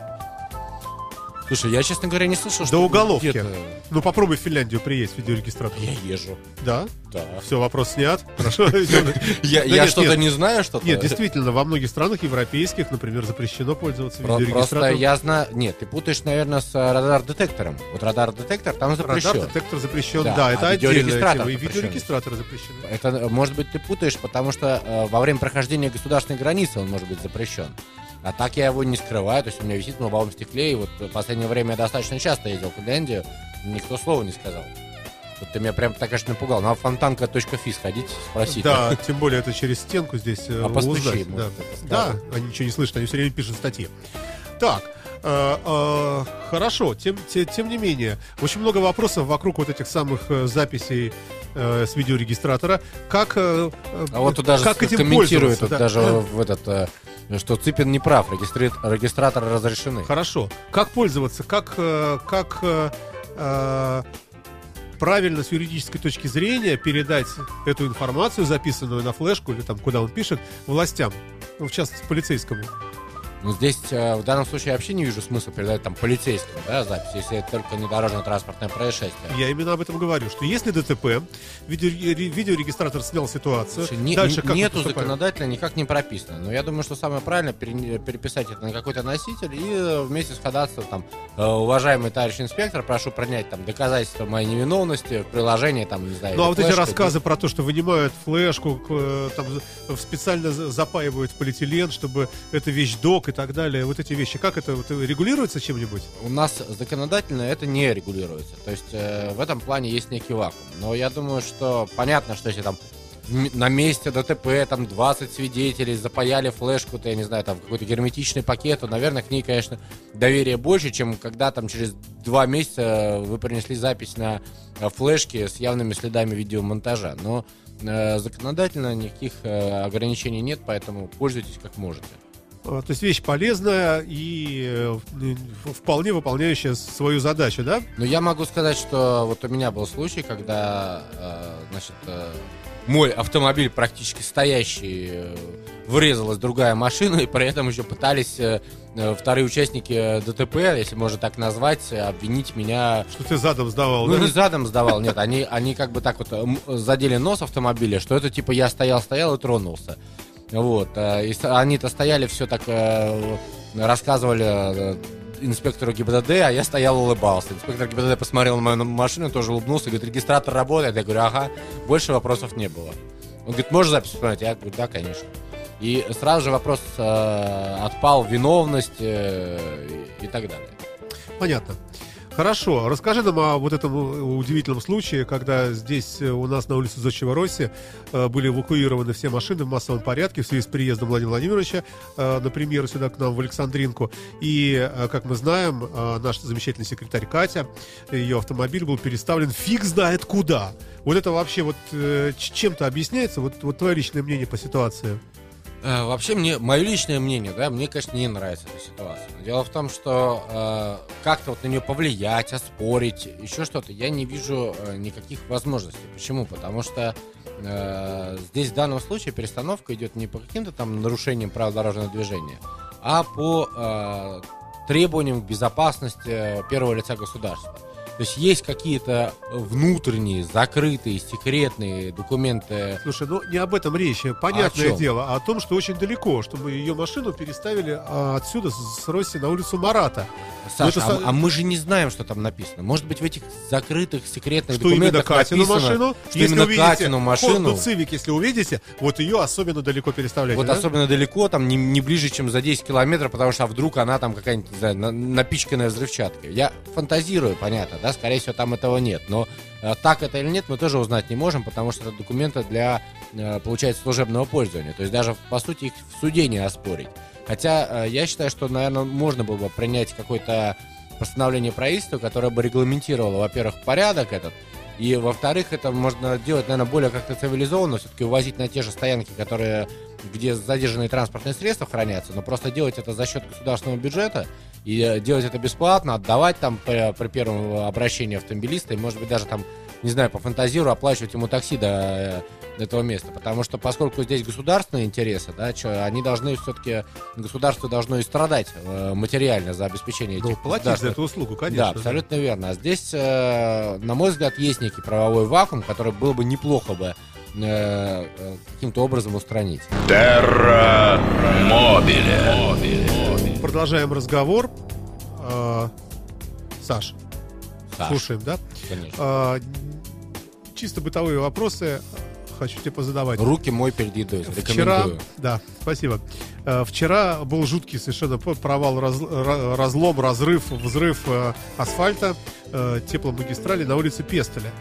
Слушай, я, честно говоря, не слышал, До что уголовки. где-то- Ну, попробуй в Финляндию приедь, видеорегистратор. Я езжу, Да? да. Все, вопрос снят. Хорошо. Я, что-то не знаю, что-то. Нет, действительно, во многих странах европейских, например, запрещено пользоваться Про- Просто видеорегистратором. я знаю... Нет, ты путаешь, наверное, с э, радар-детектором. Вот радар-детектор там запрещен. Радар-детектор запрещен, Да, да, а это отдельная видеорегистратор тема. И запрещен. видеорегистраторы запрещены. Это, может быть, ты путаешь, потому что э, во время прохождения государственной границы он может быть запрещен. А так я его не скрываю, то есть у меня висит на лобовом стекле, и вот в последнее время я достаточно часто ездил в Финляндию, никто слова не сказал. Вот ты меня прям так, конечно, напугал. На фонтанка.фи сходить, спросить. Да, тем более это через стенку здесь э, А постучи, Да. да, они ничего не слышат, они все время пишут статьи. Так, э, э, хорошо, тем, те- тем не менее, очень много вопросов вокруг вот этих самых записей э, с видеорегистратора. Как, э, А вот тут даже как этим вот да. даже в этот, что Цыпин не прав, регистри- регистраторы разрешены. Хорошо. Как пользоваться? Как, э, как э, э, правильно с юридической точки зрения передать эту информацию, записанную на флешку или там куда он пишет, властям? Ну, в частности, полицейскому. Ну, здесь э, в данном случае я вообще не вижу смысла передать там полицейскому, да, запись, если это только не дорожно-транспортное происшествие. Я именно об этом говорю, что если ДТП, видео- ре- видеорегистратор снял ситуацию, Слушай, не- дальше как нету законодательно никак не прописано. Но я думаю, что самое правильное пере- переписать это на какой-то носитель и э, вместе с ходатайством там, э, уважаемый товарищ инспектор, прошу принять там доказательства моей невиновности в приложении, там, не знаю. Ну а вот эти рассказы про то, что вынимают флешку, э, там специально за- запаивают в полиэтилен, чтобы это вещдок и так далее, вот эти вещи, как это вот, э, регулируется чем-нибудь? У нас законодательно это не регулируется. То есть э, в этом плане есть некий вакуум. Но я думаю, что понятно, что если там на месте ДТП там 20 свидетелей запаяли флешку, то я не знаю, там какой-то герметичный пакет, то, наверное, к ней, конечно, доверие больше, чем когда там через два месяца вы принесли запись на э, флешке с явными следами видеомонтажа. Но э, законодательно никаких э, ограничений нет, поэтому пользуйтесь как можете. А, То есть вещь полезная и э, вполне выполняющая свою задачу, да? Ну, я могу сказать, что вот у меня был случай, когда, э, значит, э, мой автомобиль практически стоящий врезалась другая машина, и при этом еще пытались вторые участники ДТП, если можно так назвать, обвинить меня Что ты задом сдавал, ну, да? не задом сдавал, нет, они, они как бы так вот задели нос автомобиля, что это типа я стоял-стоял и тронулся. Вот. э, И они-то стояли, все так э, рассказывали э, инспектору ГИБДД, а я стоял улыбался. Инспектор ГИБДД посмотрел на мою машину, тоже улыбнулся, говорит, регистратор работает. Я говорю, ага, больше вопросов не было. Он говорит, можешь запись посмотреть? Я говорю, да, конечно. И сразу же вопрос отпал, виновность и так далее. Понятно. Хорошо, расскажи нам о вот этом э, удивительном случае, когда здесь э, у нас на улице Зодчего Росси э, были эвакуированы все машины в массовом порядке в связи с приездом Владимира Владимировича на премьеру сюда к нам в Александринку. И, как мы знаем, наш замечательный секретарь Катя, ее автомобиль был переставлен фиг знает куда. Вот это вообще вот чем-то объясняется? Вот, вот твое личное мнение по ситуации. Э, Вообще мне, мое личное мнение, да, мне, конечно, не нравится эта ситуация. Дело в том, что э, как-то вот на нее повлиять, оспорить, еще что-то, я не вижу э, никаких возможностей. Почему? Потому что э, здесь в данном случае перестановка идет не по каким-то там нарушениям правил дорожного движения, а по э, требованиям к безопасности первого лица государства. То есть есть какие-то внутренние, закрытые, секретные документы Слушай, ну не об этом речь, понятное чем? дело, а о том, что очень далеко, чтобы ее машину переставили а, отсюда, с Росси, на улицу Марата. Саша, это а, со- а мы же не знаем, что там написано. Может быть, в этих закрытых секретных Что именно документах Катину написано, машину, что именно Катину машину, Honda Civic, если увидите, вот ее особенно далеко переставляйте. вот да? особенно далеко, там не, не ближе, чем за 10 километров, потому что а вдруг она там какая-нибудь, не знаю, на- напичканная взрывчаткой. Я фантазирую, понятно, да, скорее всего, там этого нет. Но э, так это или нет, мы тоже узнать не можем, потому что это документы для, э, получается, служебного пользования. То есть даже, по сути, их в суде не оспорить. Хотя э, я считаю, что, наверное, можно было бы принять какое-то постановление правительства, которое бы регламентировало, во-первых, порядок этот, и, во-вторых, это можно делать, наверное, более как-то цивилизованно, все-таки увозить на те же стоянки, которые, где задержанные транспортные средства хранятся, но просто делать это за счет государственного бюджета и э, делать это бесплатно, отдавать там при, при первом обращении автомобилиста, и, может быть, даже там, не знаю, по фантазиру оплачивать ему такси до, э, этого места. Потому что, поскольку здесь государственные интересы, да, чё, они должны все-таки, государство должно и страдать э, материально за обещание Ну, этих платить за эту услугу, конечно. да, абсолютно верно. А здесь, э, на мой взгляд, есть некий правовой вакуум, который было бы неплохо бы э, э, каким-то образом устранить. Терра Мобиле. Продолжаем разговор. А, Саш, Саш, слушаем, да? конечно. А, чисто бытовые вопросы хочу тебе позадавать. Руки мой перед едой. Вчера, да, спасибо. Э, Вчера был жуткий совершенно провал, раз- ра- разлом, разрыв, взрыв э, асфальта э, тепломагистрали на улице Пестеля.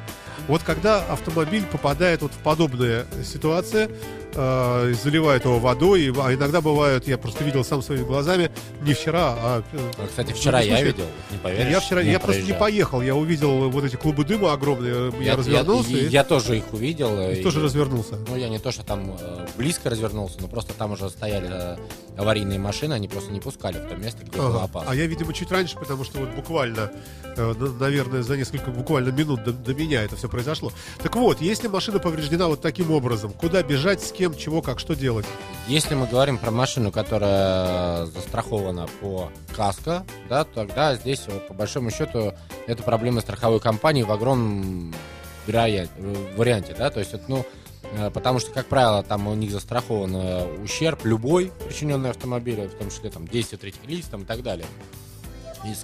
Вот когда автомобиль попадает вот в подобные ситуации, э, заливает его водой, и- а иногда бывают, я просто видел сам своими глазами, не вчера, а... э, А, Кстати, в вчера я случае- видел, не поверишь. Я вчера, я просто не поехал, я увидел вот эти клубы дыма огромные, я, Я, развернулся я- и, я тоже их увидел. и и- тоже развернулся. Ну, я не то, что там э, близко развернулся, но просто там уже стояли э, аварийные машины, они просто не пускали в то место, где было Ага. опасно. А я, видимо, чуть раньше, потому что вот буквально, на- наверное, за несколько буквально минут до, до меня это все произошло. Так вот, если машина повреждена вот таким образом, куда бежать, с кем, чего, как, что делать? Если мы говорим про машину, которая застрахована по КАСКО, да, тогда здесь, по большому счету, это проблема страховой компании в огромном варианте, да, то есть, ну, э, потому что, как правило, там у них застрахован э, ущерб любой, причиненный автомобилю, в том числе там действия третьих лиц там, и так далее. И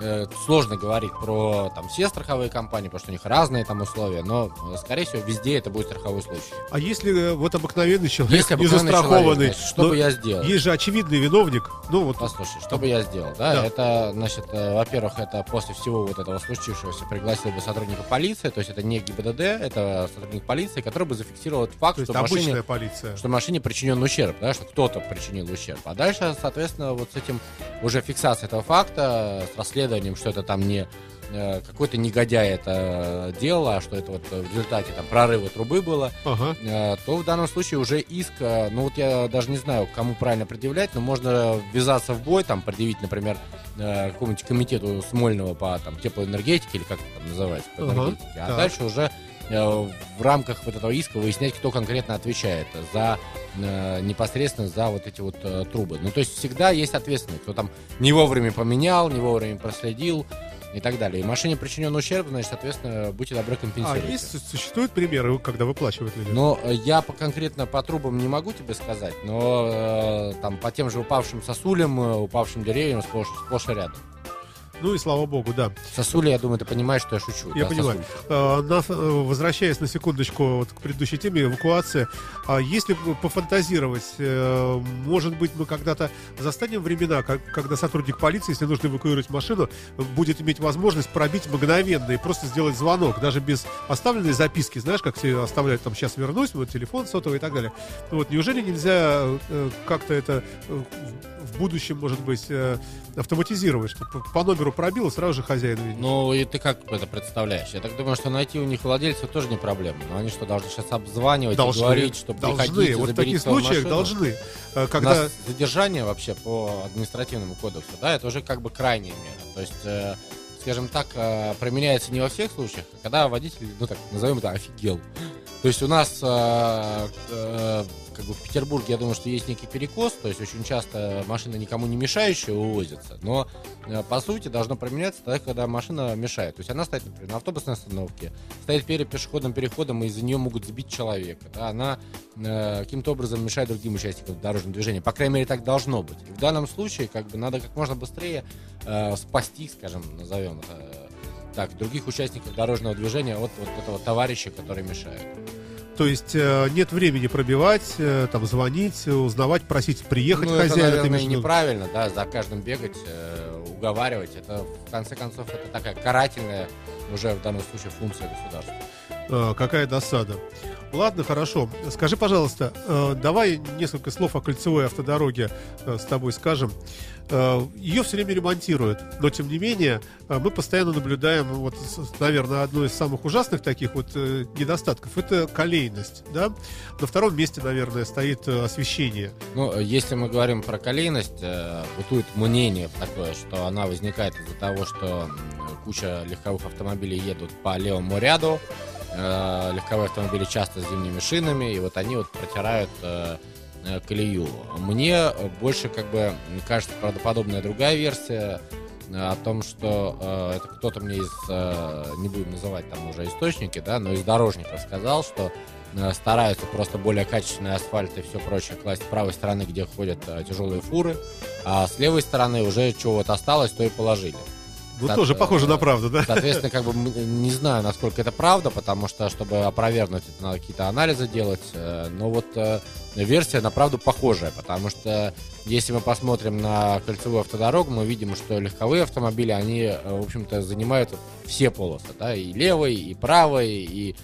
э, сложно говорить про там все страховые компании, потому что у них разные там условия, но, э, скорее всего, везде это будет страховой случай. А если э, вот обыкновенный человек, Если не обыкновенный застрахованный, человек, значит, что бы я сделал? есть же очевидный виновник, ну вот, Послушай, что бы я сделал, да? Да. Это, значит, э, во-первых, это после всего вот этого случившегося пригласил бы сотрудника полиции, то есть это не ГИБДД, это сотрудник полиции, который бы зафиксировал этот факт, то что машине, полиция. что машине причинен ущерб, да, что кто-то причинил ущерб. А дальше, соответственно, вот с этим уже фиксация этого факта, с расследованием, что это там не э, какой-то негодяй это делал, а что это вот в результате там прорыва трубы было, Ага. э, то в данном случае уже иск, э, ну вот я даже не знаю, кому правильно предъявлять, но можно ввязаться в бой, там, предъявить, например, э, какому-нибудь комитету Смольного по там, теплоэнергетике, или как это там называется, по Ага, энергетике. А так. дальше уже э, в рамках вот этого иска выяснять, кто конкретно отвечает за э, непосредственно за вот эти вот э, трубы. Ну, то есть всегда есть ответственный, кто там не вовремя поменял, не вовремя проследил и так далее. И машине причинен ущерб, значит, соответственно, будьте добры А компенсировать. есть, существуют примеры, когда выплачивают люди? Но э, я по, конкретно по трубам не могу тебе сказать, но э, там по тем же упавшим сосулям, э, упавшим деревьям сплошь, сплошь и рядом. Ну и слава богу, да. Сосули, я думаю, ты понимаешь, что я шучу. Я да, понимаю. Э, на- э, возвращаясь на секундочку вот к предыдущей теме, эвакуация. А если пофантазировать, э, может быть, мы когда-то застанем времена, как- когда сотрудник полиции, если нужно эвакуировать машину, будет иметь возможность пробить мгновенно и просто сделать звонок, даже без оставленной записки. Знаешь, как все оставляют там «сейчас вернусь», вот телефон сотовый и так далее. Вот, неужели нельзя э, как-то это в- будущем, может быть, э, автоматизировать, что по- номеру пробил, и сразу же хозяин видит. Ну, и ты как это представляешь? Я так думаю, что найти у них владельца тоже не проблема. Но они что, должны сейчас обзванивать Должны. и говорить, что Должны. приходите, Вот в таких случаях машину? должны. Э, У Когда... нас задержание вообще по административному кодексу, да, это уже как бы крайняя мера. То есть, э, скажем так, применяется не во всех случаях, а когда водитель, ну так, назовем это, офигел. То есть у нас э, э, как бы в Петербурге, я думаю, что есть некий перекос, то есть очень часто машины никому не мешающие увозятся, но э, по сути должно применяться тогда, когда машина мешает. То есть она стоит, например, на автобусной остановке, стоит перед пешеходным переходом, и из-за нее могут сбить человека. Да? Она э, каким-то образом мешает другим участникам дорожного движения. По крайней мере, так должно быть. И в данном случае, как бы, надо как можно быстрее э, спасти, скажем, назовем это так, других участников дорожного движения от вот этого товарища, который мешает. То есть э, нет времени пробивать, э, там звонить, узнавать, просить приехать ну, это, хозяина. ты наверное, неправильно, да, за каждым бегать, э, уговаривать. Это, в конце концов, это такая карательная уже в данном случае функция государства. А, какая досада. Ладно, хорошо. Скажи, пожалуйста, э, давай несколько слов о кольцевой автодороге э, с тобой скажем. Э, Ее все время ремонтируют, но тем не менее э, мы постоянно наблюдаем, вот, наверное, одно из самых ужасных таких вот э, недостатков – это колейность. Да? На втором месте, наверное, стоит освещение. Ну, если мы говорим про колейность, бытует мнение такое, что она возникает из-за того, что куча легковых автомобилей едут по левому ряду, легковые автомобили часто с зимними шинами, и вот они вот протирают колею. Мне э, больше как бы кажется правдоподобная другая версия э, о том, что э, это кто-то мне из, э, не будем называть там уже источники, да, но из дорожников сказал, что э, стараются просто более качественный асфальт и все прочее класть с правой стороны, где ходят э, тяжелые фуры, а с левой стороны уже что вот осталось, то и положили. Ну, тоже э, похоже на правду, да? Соответственно, как бы не знаю, насколько это правда, потому что, чтобы опровергнуть это, надо какие-то анализы делать. э, Но вот э, версия на правду похожая, потому что если мы посмотрим на кольцевую автодорогу, мы видим, что легковые автомобили, они, в общем-то, занимают все полосы, да, и левой, и правой, и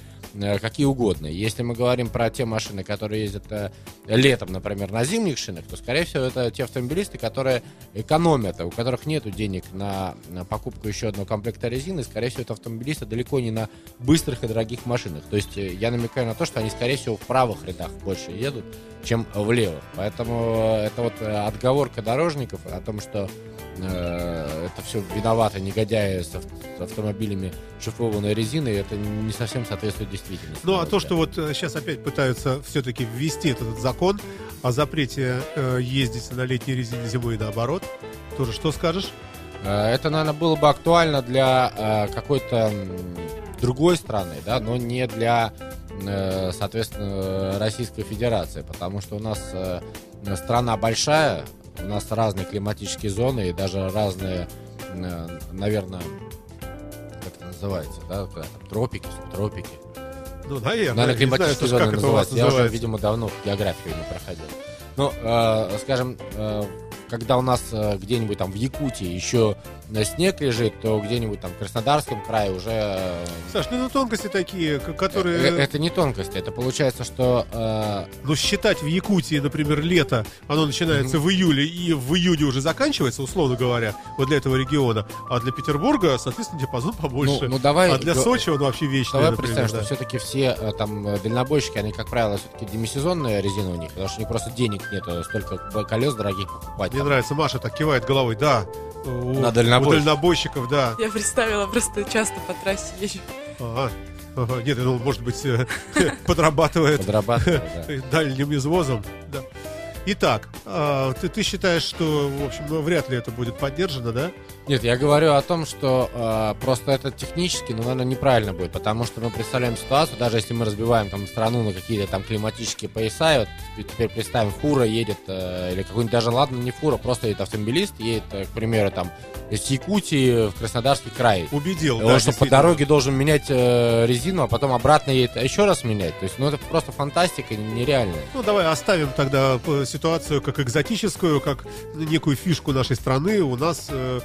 какие угодно. Если мы говорим про те машины, которые ездят э, летом, например, на зимних шинах, то, скорее всего, это те автомобилисты, которые экономят, у которых нет денег на, покупку еще одного комплекта резины, скорее всего, это автомобилисты далеко не на быстрых и дорогих машинах. То есть э, я намекаю на то, что они, скорее всего, в правых рядах больше едут, чем в левых. Поэтому э, это вот э, отговорка дорожников о том, что э, это все виноваты негодяи с, ав- с автомобилями шифрованной резины, это не совсем соответствует действительности. Ну, а то, что вот сейчас опять пытаются все-таки ввести этот закон о запрете э, ездить на летней резине зимой и наоборот, тоже что скажешь? Э, Это, наверное, было бы актуально для э, какой-то другой страны, да, но не для, э, соответственно, Российской Федерации, потому что у нас э, страна большая, у нас разные климатические зоны и даже разные, э, наверное, как это называется, да, когда там тропики, субтропики. Ну, наверное, Наверное, знаю, климатические тоже, зоны как вас называются. Я уже, называется. видимо, давно географию не проходил. Ну, э, скажем, э, когда у нас э, где-нибудь там в Якутии еще снег лежит, то где-нибудь там в Краснодарском крае уже... э, Саш, ну, ну, тонкости такие, к- э, которые... Это не тонкости, это получается, что э, Ну, считать в Якутии, например, лето, оно начинается в июле и в июне уже заканчивается, условно говоря, вот для этого региона. А для Петербурга, соответственно, диапазон побольше. Ну, ну, давай а для Сочи он вообще вечный, Давай например, представим, да. что все-таки все э, там э, дальнобойщики, они, как правило, все-таки демисезонная резина у них, потому что у них просто денег нету, столько колес дорогих покупать. Мне Там, нравится, Маша так кивает головой, да. У, На у дальнобойщиков. дальнобойщиков, да. Я представила, просто часто по трассе езжу. Ага. Ага. Нет, ну, может быть, э, подрабатывает Подрабатывать, да. дальним извозом. Да. Итак, а, ты, ты считаешь, что, в общем, ну, вряд ли это будет поддержано, да? Нет, я говорю о том, что э, просто это технически, ну, наверное, неправильно будет, потому что мы представляем ситуацию, даже если мы разбиваем там страну на какие-то там климатические пояса, и вот теперь- представим, фура едет, э, или какой-нибудь даже, ладно, не фура, просто едет автомобилист, едет, э, к примеру, там, из Якутии в Краснодарский край. Убедил, И да, он что по дороге должен менять э, резину, а потом обратно едет, а еще раз менять. То есть, ну, это просто фантастика нереальная. Ну, давай оставим тогда э, ситуацию как экзотическую, как некую фишку нашей страны. У нас э,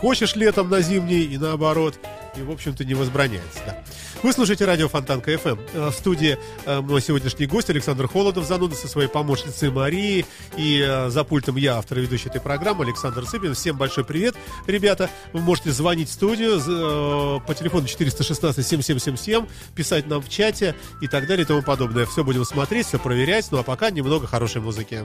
хочешь летом на зимний и наоборот. И, в общем-то, не возбраняется. Да. Вы слушаете радио Фонтан КФМ. Э, В студии э, мой сегодняшний гость Александр Холодов, зануда со своей помощницей Марией. И э, за пультом я, автор и ведущий этой программы, Александр Сыпин. Всем большой привет, ребята. Вы можете звонить в студию по телефону 416-7777, писать нам в чате и так далее и тому подобное. Все будем смотреть, все проверять. Ну а пока немного хорошей музыки.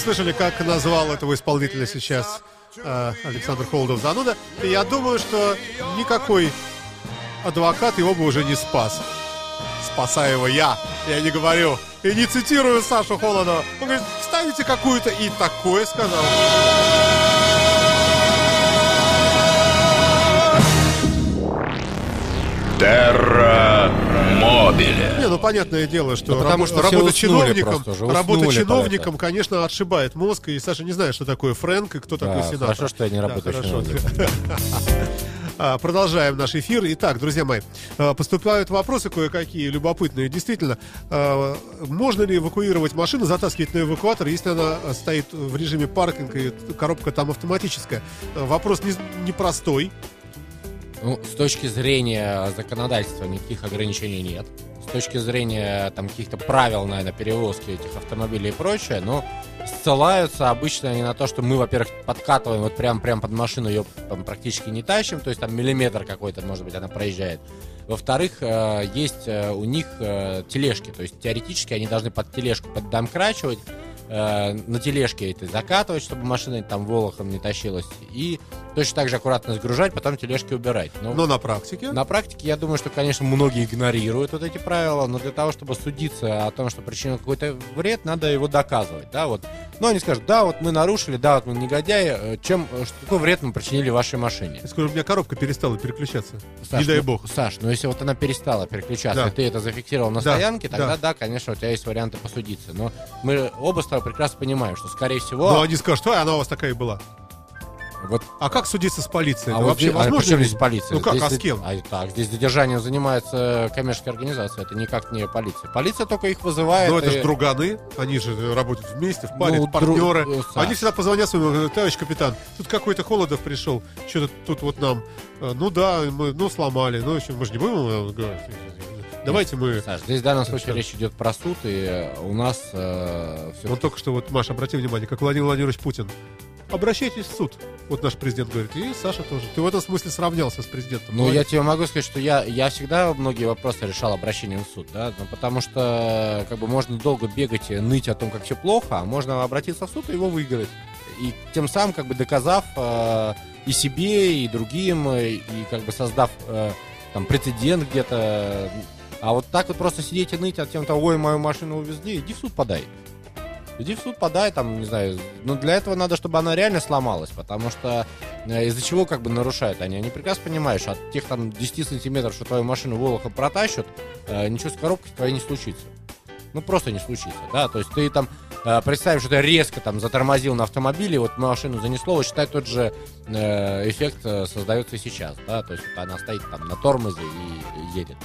слышали, как назвал этого исполнителя сейчас э, Александр Холодов зануда, то я думаю, что никакой адвокат его бы уже не спас. Спасаю его я. Я не говорю. И не цитирую Сашу Холодова. Он говорит, ставите какую-то и такое сказал. Терра Мобиле. Не, ну понятное дело, что, Да потому что работа чиновником, просто уже, работа чиновником, конечно, отшибает мозг. И Саша не знает, что такое Фрэнк и кто Да, такой сенатор. хорошо, что я не Да, работаю хорошо. чиновником. А, Продолжаем наш эфир. Итак, друзья мои, а, поступают вопросы кое-какие любопытные. Действительно, а, можно ли эвакуировать машину, затаскивать на эвакуатор, если она стоит в режиме паркинга и коробка там автоматическая? Вопрос не- непростой. Ну, с точки зрения законодательства никаких ограничений нет. Точки зрения там каких-то правил, наверное, перевозки этих автомобилей и прочее, но ссылаются обычно они на то, что мы, во-первых, подкатываем вот прям, прям под машину, ее там, практически не тащим, то есть там миллиметр какой-то, может быть, она проезжает. Во-вторых, э, есть э, у них э, тележки, то есть теоретически они должны под тележку поддомкрачивать, э, на тележке это закатывать, чтобы машина там волохом не тащилась, и точно так же аккуратно сгружать, потом тележки убирать. Но, Но на практике... на практике, я думаю, что, конечно, многие игнорируют вот эти правила, но для того, чтобы судиться о том, что причинил какой-то вред, надо его доказывать, да, вот. Ну, они скажут, да, вот мы нарушили, да, вот мы негодяи, э, чем, э, что, какой вред мы причинили вашей машине? Скажу, у меня коробка перестала переключаться. Саш, Не дай ну, бог. Саш, ну если вот она перестала переключаться, Да. и ты это зафиксировал на Да, стоянке, тогда да. да. конечно, у тебя есть варианты посудиться. Но мы оба с прекрасно понимаем, что, скорее всего, Но они скажут, ой, она у вас такая и была. вот А как судиться с полицией? а Ну, вот вообще здесь- а возможно? ли? здесь полиция? Ну как, Здесь а с кем? А, так, здесь задержанием занимается коммерческая организация, это никак не полиция. Полиция только их вызывает. Ну, это и- же друганы, они же работают вместе, в паре, Ну, партнеры. дру- э. Они всегда позвонят своему, говорят, товарищ капитан, тут какой-то Холодов пришел, что-то тут вот нам, э, ну да, мы, ну сломали, ну еще мы же не будем э, говорить. Давайте мы... Саш, здесь в данном случае речь идет про суд, и э, у нас все Вот только что вот, Маша, обрати внимание, как Владимир Владимирович Путин. Обращайтесь в суд. Вот наш президент говорит. И Саша тоже. Ты в этом смысле сравнялся с президентом. Ну, я Молодец. тебе могу сказать, что я, я всегда многие вопросы решал обращением в суд, да, ну, потому что как бы можно долго бегать и ныть о том, как все плохо, а можно обратиться в суд и его выиграть. И тем самым как бы доказав э, и себе, и другим, э, и как бы создав э, там прецедент где-то. А вот так вот просто сидеть и ныть о тем, что, ой, мою машину увезли, иди в суд подай. Иди в суд подай, там, не знаю, но для этого надо, чтобы она реально сломалась, потому что э, из-за чего как бы нарушают они? Они прекрасно понимают, что от тех там 10 сантиметров, что твою машину волоком протащат, э, ничего с коробкой твоей не случится. Ну, просто не случится, да, то есть ты там э, представь, что ты резко там затормозил на автомобиле, вот машину занесло, вот считай, тот же эффект создается сейчас, да, то есть вот она стоит там на тормозе и едет.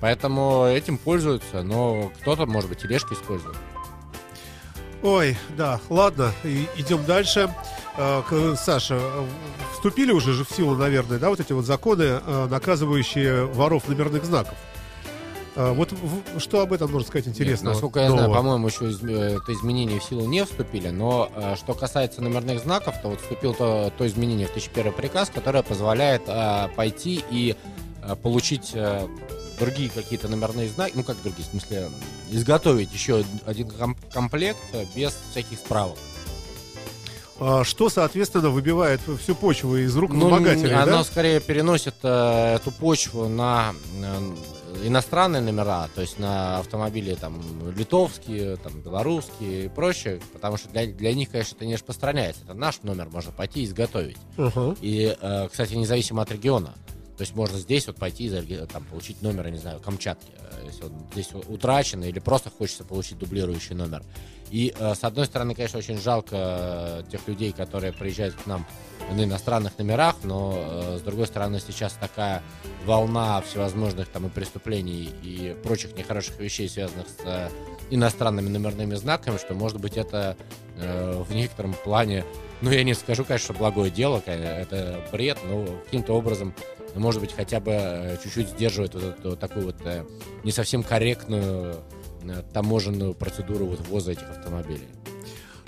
Поэтому этим пользуются, но кто-то, может быть, тележки использует. Ой, да, ладно, и- идем дальше. Э, Саша, вступили уже же в силу, наверное, да, вот эти вот законы, э, наказывающие воров номерных знаков. Э, Вот что об этом можно сказать Нет, интересного? насколько я знаю, по-моему, еще из- это изменения в силу не вступили, но что касается номерных знаков, то вот вступил то, то изменение в 1001 приказ, которое позволяет э, пойти и э, получить э, другие какие-то номерные знаки, ну как другие, в смысле, изготовить еще один ком- комплект э, без всяких справок. А Что, соответственно, выбивает всю почву из рук Ну, вымогателей, оно да? скорее переносит э, эту почву на э, иностранные номера, то есть на автомобили там литовские, там белорусские и прочее, потому что для, для них, конечно, это не распространяется. Это наш номер можно пойти и изготовить. Ага. И, э, кстати, независимо от региона. То есть можно здесь вот пойти и там, получить номер, я не знаю, Камчатки, э, если он здесь утрачен, или просто хочется получить дублирующий номер. И, э, с одной стороны, конечно, очень жалко э, тех людей, которые приезжают к нам на иностранных номерах, но, с другой стороны, сейчас такая волна всевозможных там и преступлений, и прочих нехороших вещей, связанных с иностранными номерными знаками, что, может быть, это в некотором плане ну, я не скажу, конечно, благое дело, это бред, но каким-то образом, ну, может быть, хотя бы э, чуть-чуть сдерживает вот эту вот такую вот э, не совсем корректную э, таможенную процедуру вот ввоза этих автомобилей.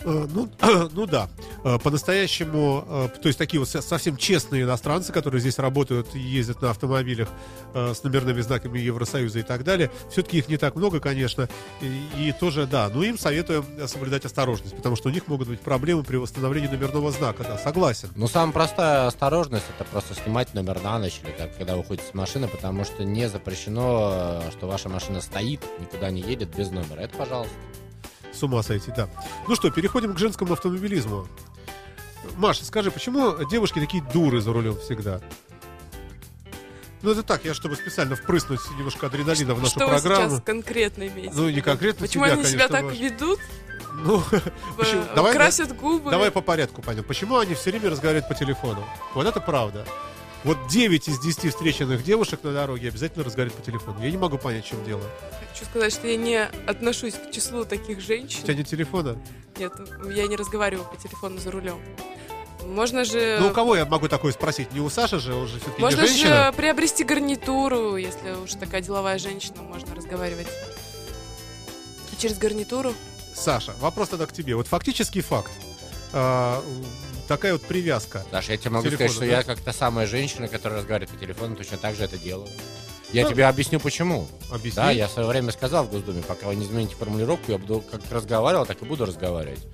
Э, Ну, ну да. Э, По-настоящему, э, то есть такие вот со- совсем честные иностранцы, которые здесь работают ездят на автомобилях с номерными знаками Евросоюза и так далее, все-таки их не так много, конечно, и, и тоже, да, но им советуем соблюдать осторожность, потому что у них могут быть проблемы при восстановлении номерного знака, да, согласен. Ну, самая простая осторожность это просто снимать номер на ночь или как, когда выходите с машины, потому что не запрещено, что ваша машина стоит, никуда не едет без номера. Это, пожалуйста. С ума сойти, да. Ну что, переходим к женскому автомобилизму. Маша, скажи, почему девушки такие дуры за рулем всегда? Ну, это так, я чтобы специально впрыснуть немножко адреналина в нашу Что вы программу. сейчас конкретно имеете? Ну, не конкретно Почему тебя, они себя конечно, так Маша. ведут? Ну, Почему? Э, Давай- красят губы? давай по порядку пойдем. Почему они все время разговаривают по телефону? Вот это правда. Вот 9 из 10 встреченных девушек на дороге обязательно разговаривают по телефону. Я не могу понять, чем дело. Хочу сказать, что я не отношусь к числу таких У женщин. тебя нет телефона? Нет, я не разговариваю по телефону за рулем. Можно же... Ну, у кого я могу такое спросить? Не у Саши же, он же все-таки не Можно женщина. же приобрести гарнитуру, если уж такая деловая женщина, можно разговаривать. Через гарнитуру? Саша, вопрос тогда к тебе. Вот фактический факт. Такая вот привязка. Даша, я тебе могу Телефону, сказать, что да? я как та самая женщина, которая разговаривает по телефону, точно так же это делаю. Я Ну, тебе объясню, почему. Объясни. Да, я в свое время сказал в Госдуме, пока вы не измените формулировку, я буду как разговаривал, так и буду разговаривать.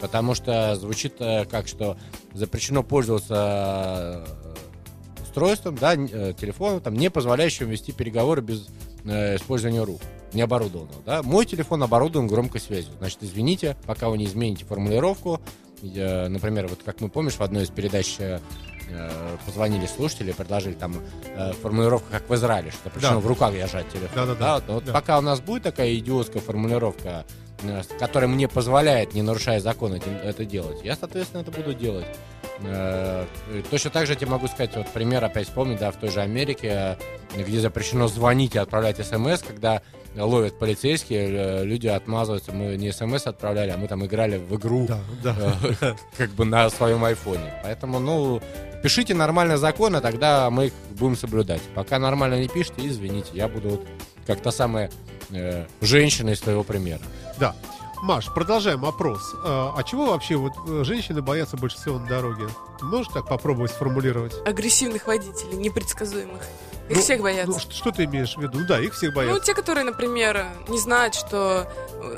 Потому что звучит э, как, что запрещено пользоваться э, устройством, да, э, телефоном, там, не позволяющим вести переговоры без э, использования рук, не оборудованного. Да? Мой телефон оборудован громкой связью. Значит, извините, пока вы не измените формулировку, я, например, вот как мы помнишь, в одной из передач э, позвонили слушатели, предложили там э, формулировку, как в Израиле, что запрещено Да. в руках держать телефон. Да-да-да. Да, вот Да. пока у нас будет такая идиотская формулировка, э, которая мне позволяет, не нарушая закон, этим- это делать, я, соответственно, это буду делать. Э, Точно так же я тебе могу сказать, вот пример опять вспомнить, да, в той же Америке, э, где запрещено звонить и отправлять смс, когда ловят полицейские, э, люди отмазываются, мы не смс отправляли, а мы там играли в игру Да, да. э, как бы на своем айфоне. Поэтому, ну, пишите нормально законы, тогда мы их будем соблюдать. Пока нормально не пишите, извините, я буду вот как та самая э, женщина из своего примера. Да. Маш, продолжаем опрос. А, а чего вообще вот э, женщины боятся больше всего на дороге? Ты Можешь так попробовать сформулировать? Агрессивных водителей, непредсказуемых. Их Ну, всех боятся. Ну, что, что ты имеешь в виду? Ну Да, их всех Ну, боятся. те, которые, например, не знают, что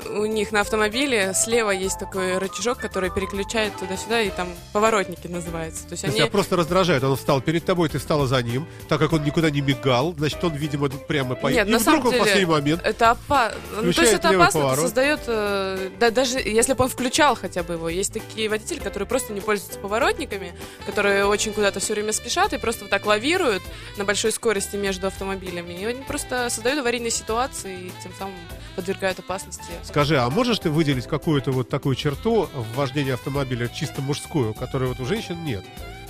у них на автомобиле слева есть такой рычажок, который переключает туда-сюда, и там поворотники называется. То есть То они... тебя просто раздражает. Он встал перед тобой, ты встала за ним. Так как он никуда не мигал, значит, он, видимо, прямо поедет. Нет, И на самом он в деле- последний момент... Это опасно. Ну, то есть это опасно, это поворот. создает... э, да, даже если бы он включал хотя бы его. Есть такие водители, которые просто не пользуются поворотниками, которые очень куда-то все время спешат и просто вот так лавируют на большой скорости между автомобилями. И они просто создают аварийные ситуации и тем самым подвергают опасности. Скажи, а можешь ты выделить какую-то вот такую черту в вождении автомобиля чисто мужскую, которой вот у женщин нет?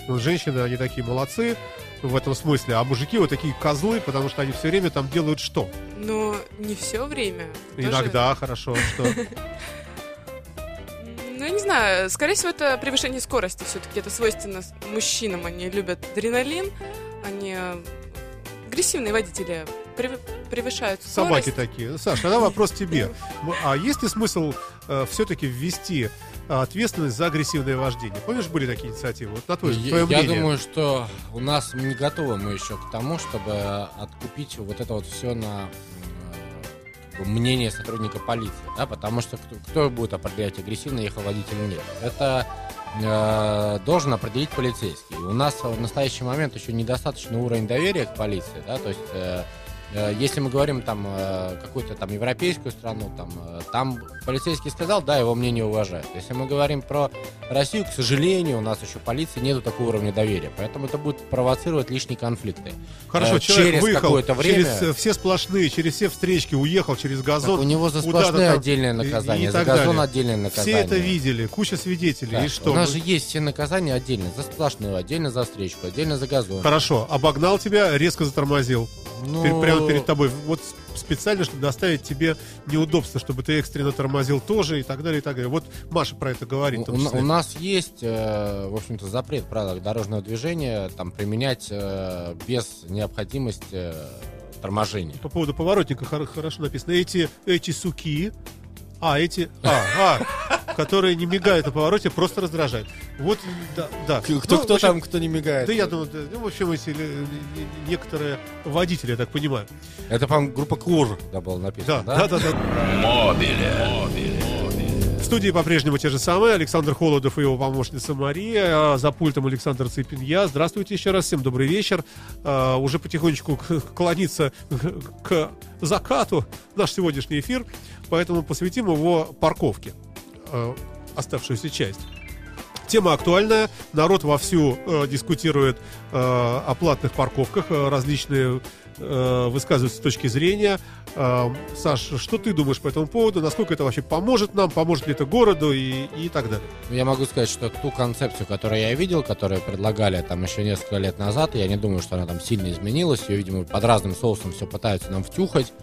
Вот женщины, они такие молодцы в этом смысле, а мужики вот такие козлы, потому что они все время там делают что? Но не все время. Тоже- Иногда, хорошо, что? Ну, я не знаю, скорее всего, это превышение скорости все-таки. Это свойственно мужчинам. Они любят адреналин, они агрессивные водители прев- превышают Собаки скорость. такие. Саш, тогда вопрос тебе. А есть ли смысл все-таки ввести э, ответственность за агрессивное вождение? Помнишь, были такие инициативы? Вот на твой, Я, твое я мнение. думаю, что у нас не готовы мы еще к тому, чтобы откупить вот это вот все на э, мнение сотрудника полиции, да, потому что кто, кто будет определять, агрессивно ехал водитель или нет. Это э, должен определить полицейский. У нас в настоящий момент еще недостаточный уровень доверия к полиции, да, то есть э, если мы говорим там э, какую-то там европейскую страну, там, э, там полицейский сказал, да, его мнение уважают. Если мы говорим про Россию, к сожалению, у нас еще полиции нету такого уровня доверия, поэтому это будет провоцировать лишние конфликты. Хорошо, э, человек через выехал какое-то время- через э, все сплошные, через все встречки, уехал через газон. у него за там отдельное наказание, за газон далее. отдельное наказание. Все это видели, куча свидетелей. Да, И что? У нас же есть все наказания отдельно. За сплошную, отдельно за встречку, отдельно за газон. Хорошо, обогнал тебя, резко затормозил. Ну, Пер- Прямо перед тобой. Вот специально, чтобы доставить тебе неудобства, чтобы ты экстренно тормозил тоже и так далее, и так далее. Вот Маша про это говорит. У, у- нас есть, э, в общем-то, запрет в правилах дорожного движения там применять э, без необходимости э, торможения. По поводу поворотника хор- хорошо написано. Эти, эти суки, а, эти, а, а, которые не мигают на повороте, просто раздражают. Вот, да, да. Кто, Ну, кто общем, там, кто не мигает? Да я думаю, да, ну, в общем, эти э, не- некоторые водители, я так понимаю. Это, по группа Кур, да, было написано, Да, да? да, да, да. Мобиле. В студии по-прежнему те же самые. Александр Холодов и его помощница Мария. А За пультом Александр Цыпин я. Здравствуйте еще раз. Всем добрый вечер. А, Уже потихонечку клонится к закату наш сегодняшний эфир. Поэтому посвятим его парковке. а, Оставшуюся часть. Тема актуальная. Народ вовсю э, дискутирует э, о платных парковках. Э, различные э, высказываются точки зрения. Э, Саш, что ты думаешь по этому поводу? Насколько это вообще поможет нам? Поможет ли это городу и, и так далее? Я могу сказать, что ту концепцию, которую я видел, которую предлагали там еще несколько лет назад, я не думаю, что она там сильно изменилась. Ее, видимо, под разным соусом все пытаются нам втюхать.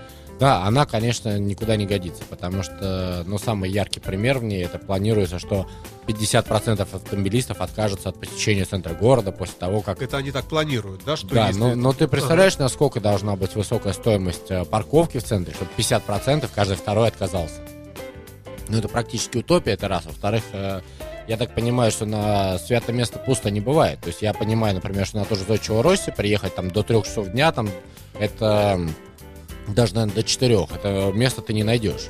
Да, она, конечно, никуда не годится, потому что, ну, самый яркий пример в ней, это планируется, что 50% автомобилистов откажутся от посещения центра города после того, как Это они так планируют, да? Что да, но, это- но ты представляешь, насколько должна быть высокая стоимость э, парковки в центре, чтобы 50% каждый второй отказался. Ну, это практически утопия, это раз. Во-вторых, э, я так понимаю, что на святое место пусто не бывает. То есть я понимаю, например, что на тоже Зодчего Росси приехать там до трех часов дня, там это даже, наверное, до четырех. Это место ты не найдешь.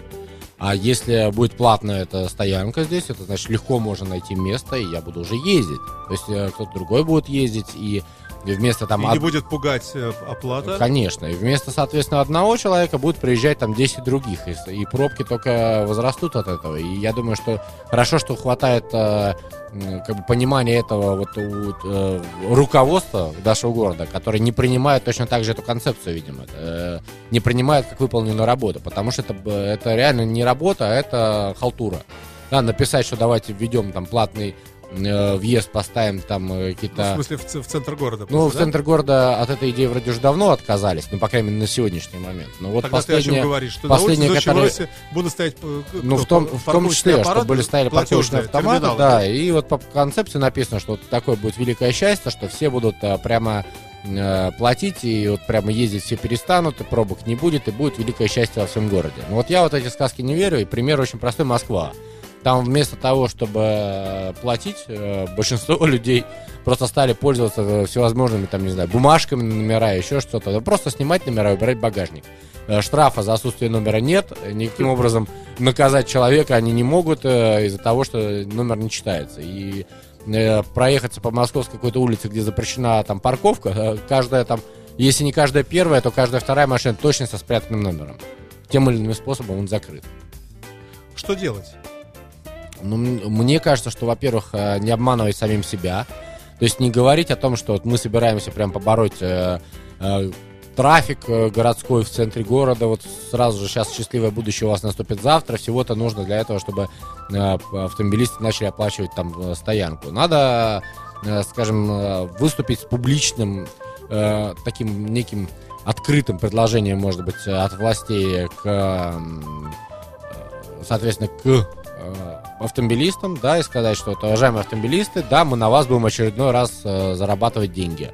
А если будет платная эта стоянка здесь, это значит легко можно найти место, и я буду уже ездить. То есть э, кто-то другой будет ездить, и вместо там... И од- не будет пугать э, оплата. Конечно. И вместо, соответственно, одного человека будет приезжать там 10 других. И, и пробки только возрастут от этого. И я думаю, что хорошо, что хватает э, как бы понимания этого вот у э, руководства нашего города, которое не принимает точно так же эту концепцию, видимо. Э, не принимает как выполненную работу. Потому что это, это реально не работа, а это халтура. Да, написать, что давайте введем там платный э, въезд, поставим там э, Ну, какие-то... в смысле, в, в центр города. Ну, в просто, да? центр города от этой идеи вроде уже давно отказались, ну, по крайней мере, на сегодняшний момент. Но вот Тогда ты о чем говоришь? Что последнее, на улице которые... будут стоять э, Ну, в том, в том числе, аппараты, чтобы были стояли парковочные автоматы, терминалы, да, и вот по концепции написано, что такое будет великое счастье, что все будут а, прямо платить, и вот прямо ездить все перестанут, и пробок не будет, и будет великое счастье во всем городе. Ну вот я вот эти сказки не верю, и пример очень простой Москва. Там вместо того, чтобы э, платить, э, большинство людей просто стали пользоваться э, всевозможными, там, не знаю, бумажками номера, еще что-то. Просто снимать номера и убирать багажник. Штрафа за отсутствие номера нет. Никаким образом наказать человека они не могут из-за того, что номер не читается. И проехаться по московской какой-то улице, где запрещена там парковка, каждая там, если не каждая первая, то каждая вторая машина точно со спрятанным номером. Тем или иным способом он закрыт. Что делать? Ну, мне кажется, что, во-первых, э, не обманывать самим себя. То есть не говорить о том, что вот мы собираемся прям побороть э, э, трафик э, городской в центре города. Вот сразу же сейчас счастливое будущее у вас наступит завтра. Всего-то нужно для этого, чтобы э, автомобилисты начали оплачивать там э, стоянку. Надо, э, скажем, выступить с публичным э, таким неким открытым предложением, может быть, от властей к соответственно, к автомобилистам, да, и сказать, что, уважаемые автомобилисты, да, мы на вас будем очередной раз э, зарабатывать деньги.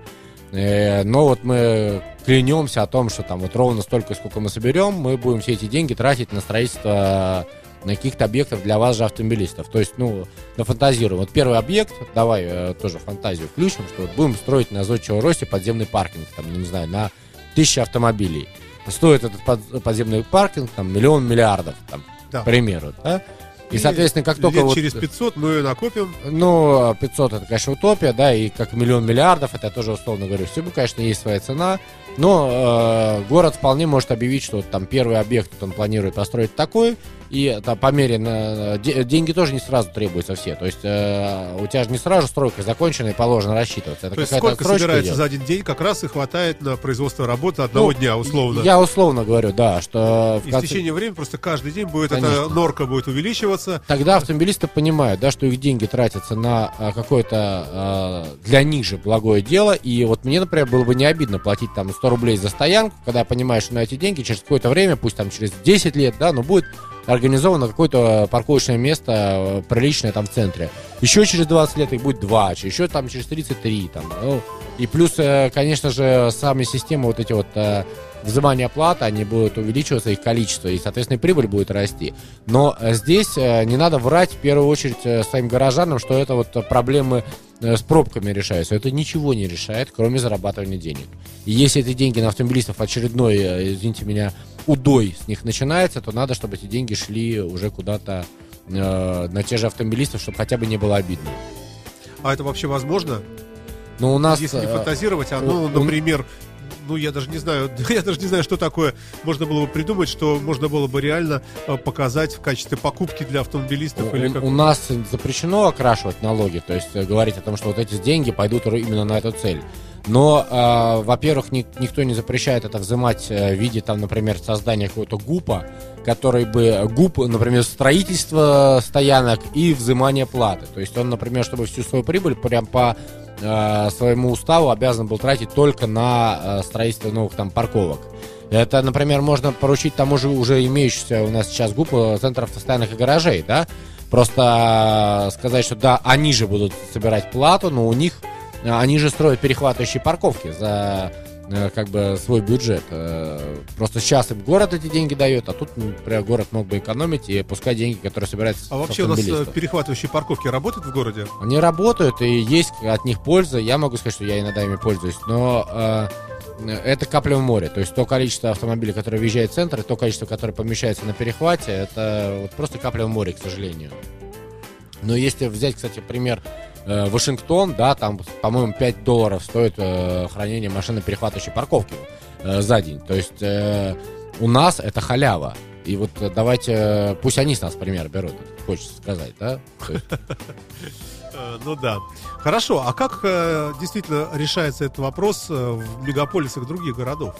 Э, но вот мы клянемся о том, что там вот ровно столько, сколько мы соберем, мы будем все эти деньги тратить на строительство э, каких-то объектов для вас же автомобилистов. То есть, ну, нафантазируем. Вот первый объект, давай э, тоже фантазию включим, что вот будем строить на Зодчего Росте подземный паркинг, там, не знаю, на тысячи автомобилей. Стоит этот под- подземный паркинг там миллион миллиардов, там, Да. к примеру, да? И, соответственно, как только Лет вот... через 500 мы ее накопим. Ну, 500 это, конечно, утопия, да, и как миллион миллиардов, это я тоже условно говорю, всему, конечно, есть своя цена, но э, город вполне может объявить, что вот там первый объект вот он планирует построить такой, и там, по мере на, де- деньги тоже не сразу требуются все, то есть э, у тебя же не сразу стройка закончена и положено рассчитываться. Это То есть сколько собирается идет. за один день, как раз и хватает на производство работы одного Ну, дня, условно. Я условно говорю, да, что в И в конце- течение времени просто каждый день будет эта Конечно. норка будет увеличиваться. Тогда автомобилисты понимают, да, что их деньги тратятся на а, какое-то а, для них же благое дело. И вот мне, например, было бы не обидно платить там 100 рублей за стоянку, когда я понимаю, что на эти деньги через какое-то время, пусть там через 10 лет, да, но будет организовано какое-то парковочное место э, приличное там в центре. Еще через 20 лет их будет 2, еще там через 33 там. ну, и плюс, э, конечно же, сами системы вот эти вот э, взимания оплаты, они будут увеличиваться, их количество, и, соответственно, прибыль будет расти. Но здесь не надо врать в первую очередь своим горожанам, что это вот проблемы с пробками решаются. Это ничего не решает, кроме зарабатывания денег. И если эти деньги на автомобилистов очередной, извините меня, удой с них начинается, то надо, чтобы эти деньги шли уже куда-то э, на те же автомобилистов, чтобы хотя бы не было обидно. А это вообще возможно? Но у нас... Если не э, фантазировать, а ну, у- например, ну я даже не знаю, я даже не знаю, что такое можно было бы придумать, что можно было бы реально э, показать в качестве покупки для автомобилистов У, или как. у нас запрещено окрашивать налоги, то есть э, говорить о том, что вот эти деньги пойдут именно на эту цель. Но, э, во-первых, ни- никто не запрещает это взимать э, в виде, там, например, создания какого-то ГУПа, который бы ГУП, например, строительство стоянок и взимание платы. То есть он, например, чтобы всю свою прибыль прям по э, своему уставу обязан был тратить только на э, строительство новых там парковок. Это, например, можно поручить тому же уже имеющийся у нас сейчас ГУП э, Центр автостоянок и гаражей, да? Просто сказать, что да, они же будут собирать плату, но у них они же строят перехватывающие парковки за как бы свой бюджет. Э, Просто сейчас им город эти деньги дает, а тут, например, город мог бы экономить и пускать деньги, которые собираются А вообще у нас э, перехватывающие парковки работают в городе? Они работают, и есть от них польза. Я могу сказать, что я иногда ими пользуюсь, но э, это капля в море. То есть то количество автомобилей, которые въезжают в центр, и то количество, которое помещается на перехвате, это вот просто капля в море, к сожалению. Но если взять, кстати, пример э, Вашингтон, да, там, по-моему, 5 долларов стоит э, хранение машины перехватывающей парковки э, за день. То есть э, у нас это халява. И вот э, давайте, э, пусть они с нас пример берут, хочется сказать, да? Ну да. Хорошо, а как действительно решается этот вопрос в мегаполисах других городов?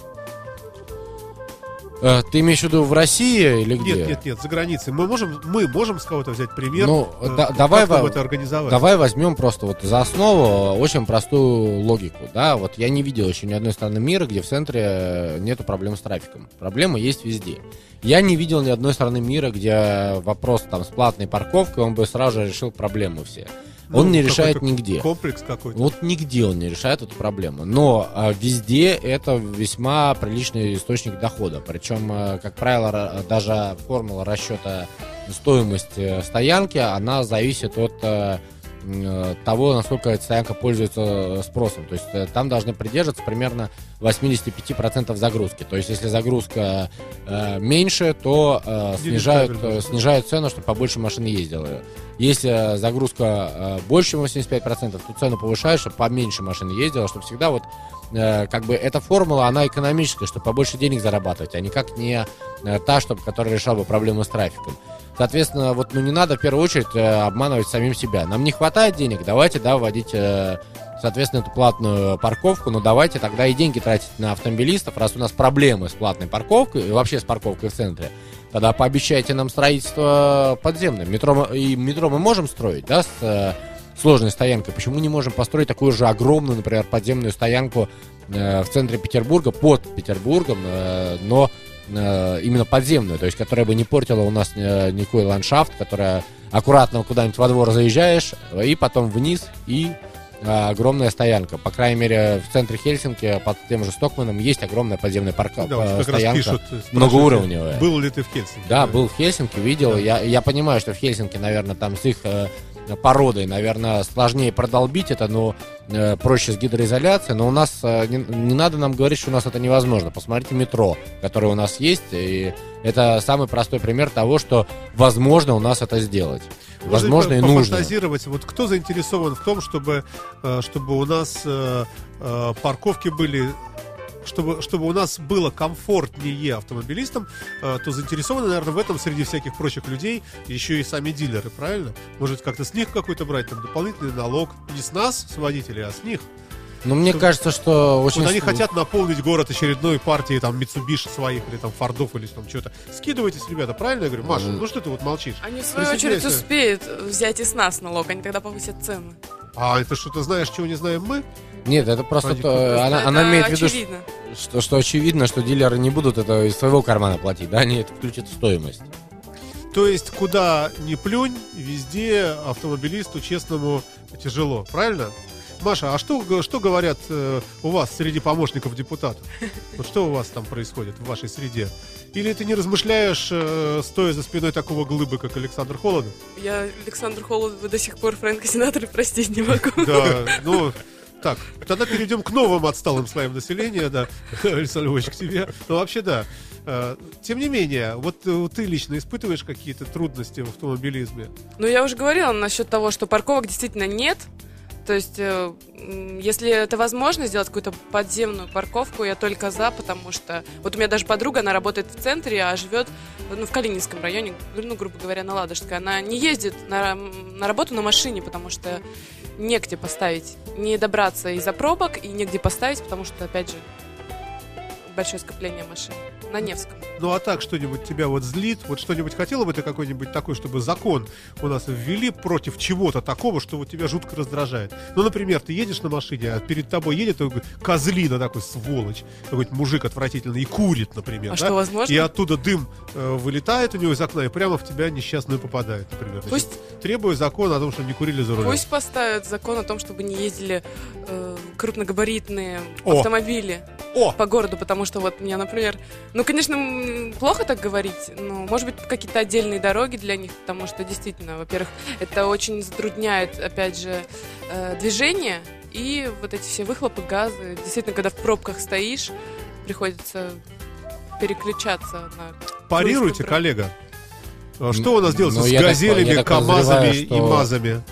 Э, ты имеешь в виду в России или где? Нет, нет, нет, за границей. Мы можем, мы можем с кого-то взять пример. Ну, э, да- давай во- это организовать. Давай возьмем просто вот за основу очень простую логику, да, вот я не видел еще ни одной страны мира, где в центре э, нету проблем с трафиком. Проблемы есть везде. Я не видел ни одной страны мира, где вопрос там с платной парковкой, он бы сразу же решил проблемы все. Ну, он не какой-то решает нигде. Комплекс какой-то. Вот нигде он не решает эту проблему. Но а, везде это весьма приличный источник дохода. Причем, а, как правило, ра- даже формула расчета стоимости стоянки, она зависит от э, того, насколько эта стоянка пользуется э, спросом. То есть э, там должны придерживаться примерно 85% загрузки. То есть если загрузка э, меньше, то э, снижают, э, снижают цену, чтобы побольше машин ездило. Если загрузка э, больше, чем 85%, то цену повышаешь, чтобы поменьше машин ездило, чтобы всегда вот э, как бы эта формула, она экономическая, чтобы побольше денег зарабатывать, а никак не э, та, чтобы, которая решала бы проблему с трафиком. Соответственно, вот ну не надо в первую очередь э, обманывать самим себя. Нам не хватает денег, давайте, да, вводить, э, соответственно, эту платную парковку, но давайте тогда и деньги тратить на автомобилистов, раз у нас проблемы с платной парковкой и вообще с парковкой в центре. Тогда пообещайте нам строительство подземное. Метро и метро мы можем строить, да, с э, сложной стоянкой. Почему не можем построить такую же огромную, например, подземную стоянку э, в центре Петербурга, под Петербургом, э, но э, именно подземную, то есть которая бы не портила у нас э, никакой ландшафт, которая аккуратно куда-нибудь во двор заезжаешь, и потом вниз, и э, огромная стоянка. По крайней мере, в центре Хельсинки под тем же Стокманом есть огромная подземная парка, Да, вот стоянка. пишут. многоуровневая. Был ли ты в Хельсинки? Да, был в Хельсинки, видел. Я, я понимаю, что в Хельсинки, наверное, там с их породой, наверное, сложнее продолбить это, но э, проще с гидроизоляцией. Но у нас э, не, не надо нам говорить, что у нас это невозможно. Посмотрите метро, которое у нас есть, и это самый простой пример того, что возможно у нас это сделать. Можно Возможно и нужно. Вот кто заинтересован в том, чтобы, э, чтобы у нас э, э, парковки были чтобы, чтобы у нас было комфортнее автомобилистам, э, то заинтересованы, наверное, в этом среди всяких прочих людей еще и сами дилеры, правильно? Может, как-то с них какой-то брать там дополнительный налог. Не с нас, с водителей, а с них. Но мне Чтобы- кажется, что очень... Вот они хотят наполнить город очередной партией там Mitsubishi своих или там Фордов или там что-то. Скидывайтесь, ребята, правильно я говорю? Маша, Мгм. ну что ты вот молчишь? Они, в свою очередь, успеют взять и с нас налог, они тогда повысят цены. А это что ты знаешь, чего не знаем мы? Нет, это просто... То- просто она, Это она имеет в виду, очевидно. что, что очевидно, что дилеры не будут это из своего кармана платить, да, они это включат в стоимость. То есть, куда ни плюнь, везде автомобилисту честному тяжело, правильно? Маша, а что, что говорят э, у вас среди помощников депутатов? Вот что у вас там происходит в вашей среде? Или ты не размышляешь, э, стоя за спиной такого глыбы, как Александр Холодов? Я Александр Холодов до сих пор Фрэнка Синатора простить не могу. Да, ну, так, тогда перейдем к новым отсталым слоям населения, да, Александр Львович, к тебе. Ну, вообще, да. Э, Тем не менее, вот э, ты лично испытываешь какие-то трудности в автомобилизме? Ну, я уже говорила насчет того, что парковок действительно нет. То есть, э, если это возможно сделать какую-то подземную парковку, я только за, потому что вот у меня даже подруга, она работает в центре, а живет ну, в Калининском районе, ну, грубо говоря, на Ладожской. Она не ездит на, на работу на машине, потому что негде поставить, не добраться из-за пробок и негде поставить, потому что, опять же, большое скопление машин на Невском. Ну, а так что-нибудь тебя вот злит? Вот что-нибудь хотела бы ты какой-нибудь такой, чтобы закон у нас ввели против чего-то такого, что вот тебя жутко раздражает? Ну, например, ты едешь на машине, а перед тобой едет такой козлина такой, сволочь, какой-то мужик отвратительный, и курит, например, А да? что, возможно? И оттуда дым э, вылетает у него из окна и прямо в тебя несчастную попадает, например. Значит, Пусть Требую закон о том, что не курили за рулем. Пусть поставят закон о том, чтобы не ездили э, крупногабаритные О. автомобили. О! по городу, потому что вот мне, например, ну, конечно, плохо так говорить, но, может быть, какие-то отдельные дороги для них, потому что действительно, во-первых, это очень затрудняет, опять же, э, движение и вот эти все выхлопы, газы. Действительно, когда в пробках стоишь, приходится переключаться на... Парируйте, коллега. А Что у нас делается Ну, с газелями, так КАМАЗами и что- МАЗами?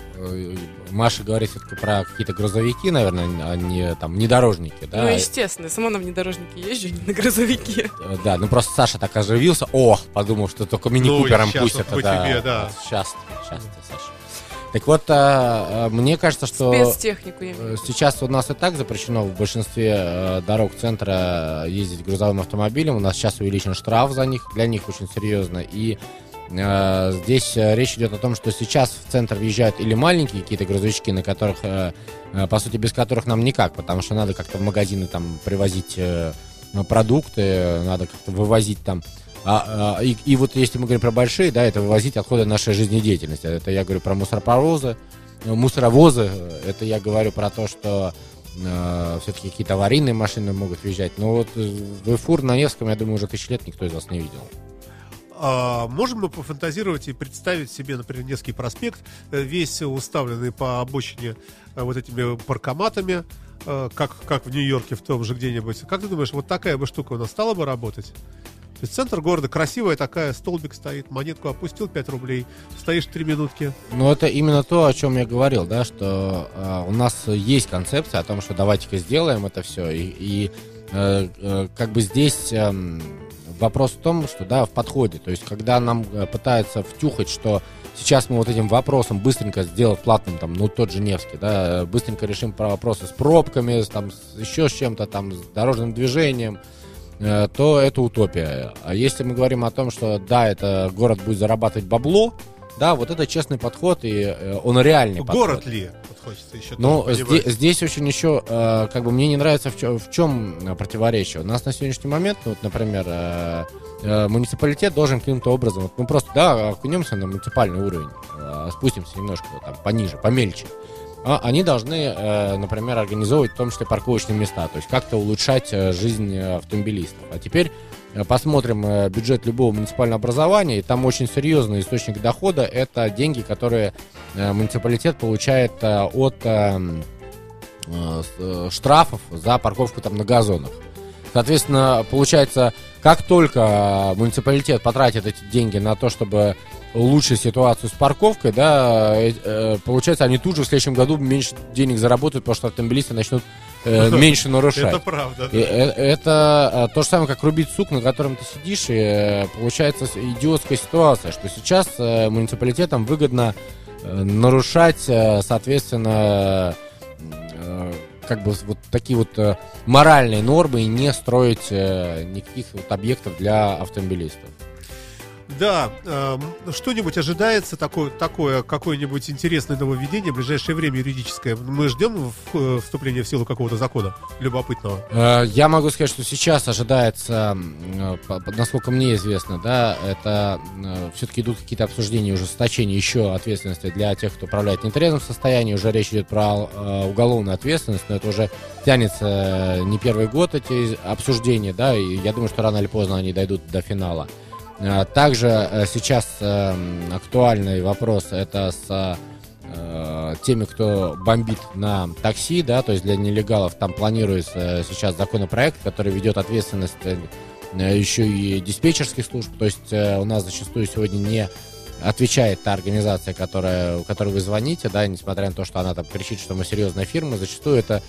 Э, Маша говорит все-таки про какие-то грузовики, наверное, а не там внедорожники, да? Ну, естественно, сама на внедорожнике езжу, не на грузовике. Э, Да, ну просто Саша так оживился. О, подумал, что только мини-купером Ну, пустят. вот по да. тебе, да. Сейчас, сейчас, Саша. Так вот, а, а, мне кажется, что Спецтехнику э, сейчас у нас и так запрещено в большинстве э, дорог центра ездить грузовым автомобилем. У нас сейчас увеличен штраф за них, для них очень серьезно. И э, здесь э, речь идет о том, что сейчас в центр въезжают или маленькие какие-то грузовички, на которых, э, э, по сути, без которых нам никак, потому что надо как-то в магазины там привозить э, продукты, э, надо как-то вывозить там. А, а, и, и вот если мы говорим про большие, да, это вывозить отходы нашей жизнедеятельности. Это я говорю про мусоропровозы, э, мусоровозы. э, Это я говорю про то, что все-таки какие-то аварийные машины могут въезжать. Но вот э, в Эфур на Невском, я думаю, уже тысячи лет никто из вас не видел. А, можем мы пофантазировать и представить себе, например, Невский проспект, э, весь уставленный по обочине э, вот этими паркоматами, э, как, как в Нью-Йорке в том же где-нибудь. Как ты думаешь, вот такая бы штука у нас стала бы работать? То есть центр города, красивая такая, столбик стоит, монетку опустил 5 рублей, стоишь 3 минутки. Ну, это именно то, о чем я говорил, да, что э, у нас есть концепция о том, что давайте-ка сделаем это все. И, и, э, э, как бы здесь эм, вопрос в том, что, да, в подходе. То есть, когда нам э, пытаются втюхать, что сейчас мы вот этим вопросом быстренько сделать платным, там, ну, тот же Невский, да, быстренько решим про вопросы с пробками, с, там, с еще с чем-то, там, с дорожным движением, э, то это утопия. А если мы говорим о том, что да, это город будет зарабатывать бабло, да, вот это честный подход, и э, он реальный Город подход. ли? Вот хочется еще Но тоже зде- понимать. здесь очень еще, э, как бы мне не нравится в, чё- в чем противоречие. У нас на сегодняшний момент, ну, вот, например, э, муниципалитет должен каким-то образом, вот мы просто, да, окунемся на муниципальный уровень, спустимся немножко там пониже, помельче. А они должны, например, организовывать в том числе парковочные места, то есть как-то улучшать жизнь автомобилистов. А теперь посмотрим э, бюджет любого муниципального образования, и там очень серьезный источник дохода – это деньги, которые э, муниципалитет получает э, от э, э, э, штрафов за парковку там на газонах. Соответственно, получается, как только э, муниципалитет потратит эти деньги на то, чтобы улучшить ситуацию с парковкой, да, э, э, получается, они тут же в следующем году меньше денег заработают, потому что автомобилисты начнут э, меньше нарушать. Это правда. Да. э, это э, то же самое, как рубить сук, на котором ты сидишь, и э, получается идиотская ситуация, что сейчас э, муниципалитетам выгодно э, нарушать, э, соответственно, э, как бы вот такие вот э, моральные нормы и не строить э, никаких вот объектов для автомобилистов. Да, эм, что-нибудь ожидается такое, такое какое-нибудь интересное нововведение в ближайшее время юридическое? Мы ждем э, вступления в силу какого-то закона любопытного. Э, Я могу сказать, что сейчас ожидается, э, насколько мне известно, да, это все-таки идут какие-то обсуждения, ужесточения еще ответственности для тех, кто управляет в нетрезвом состоянии. Уже речь идет про э, уголовную ответственность, но это уже тянется э, не первый год эти обсуждения, да, и я думаю, что рано или поздно они дойдут до финала. Э, Также э, сейчас э, м, актуальный вопрос это с э, теми, кто бомбит на такси, да, то есть для нелегалов там планируется сейчас законопроект, который ведет ответственность еще и диспетчерских служб, то есть у нас зачастую сегодня не отвечает та организация, которая, которой вы звоните, да, несмотря на то, что она там кричит, что мы серьезная фирма, зачастую это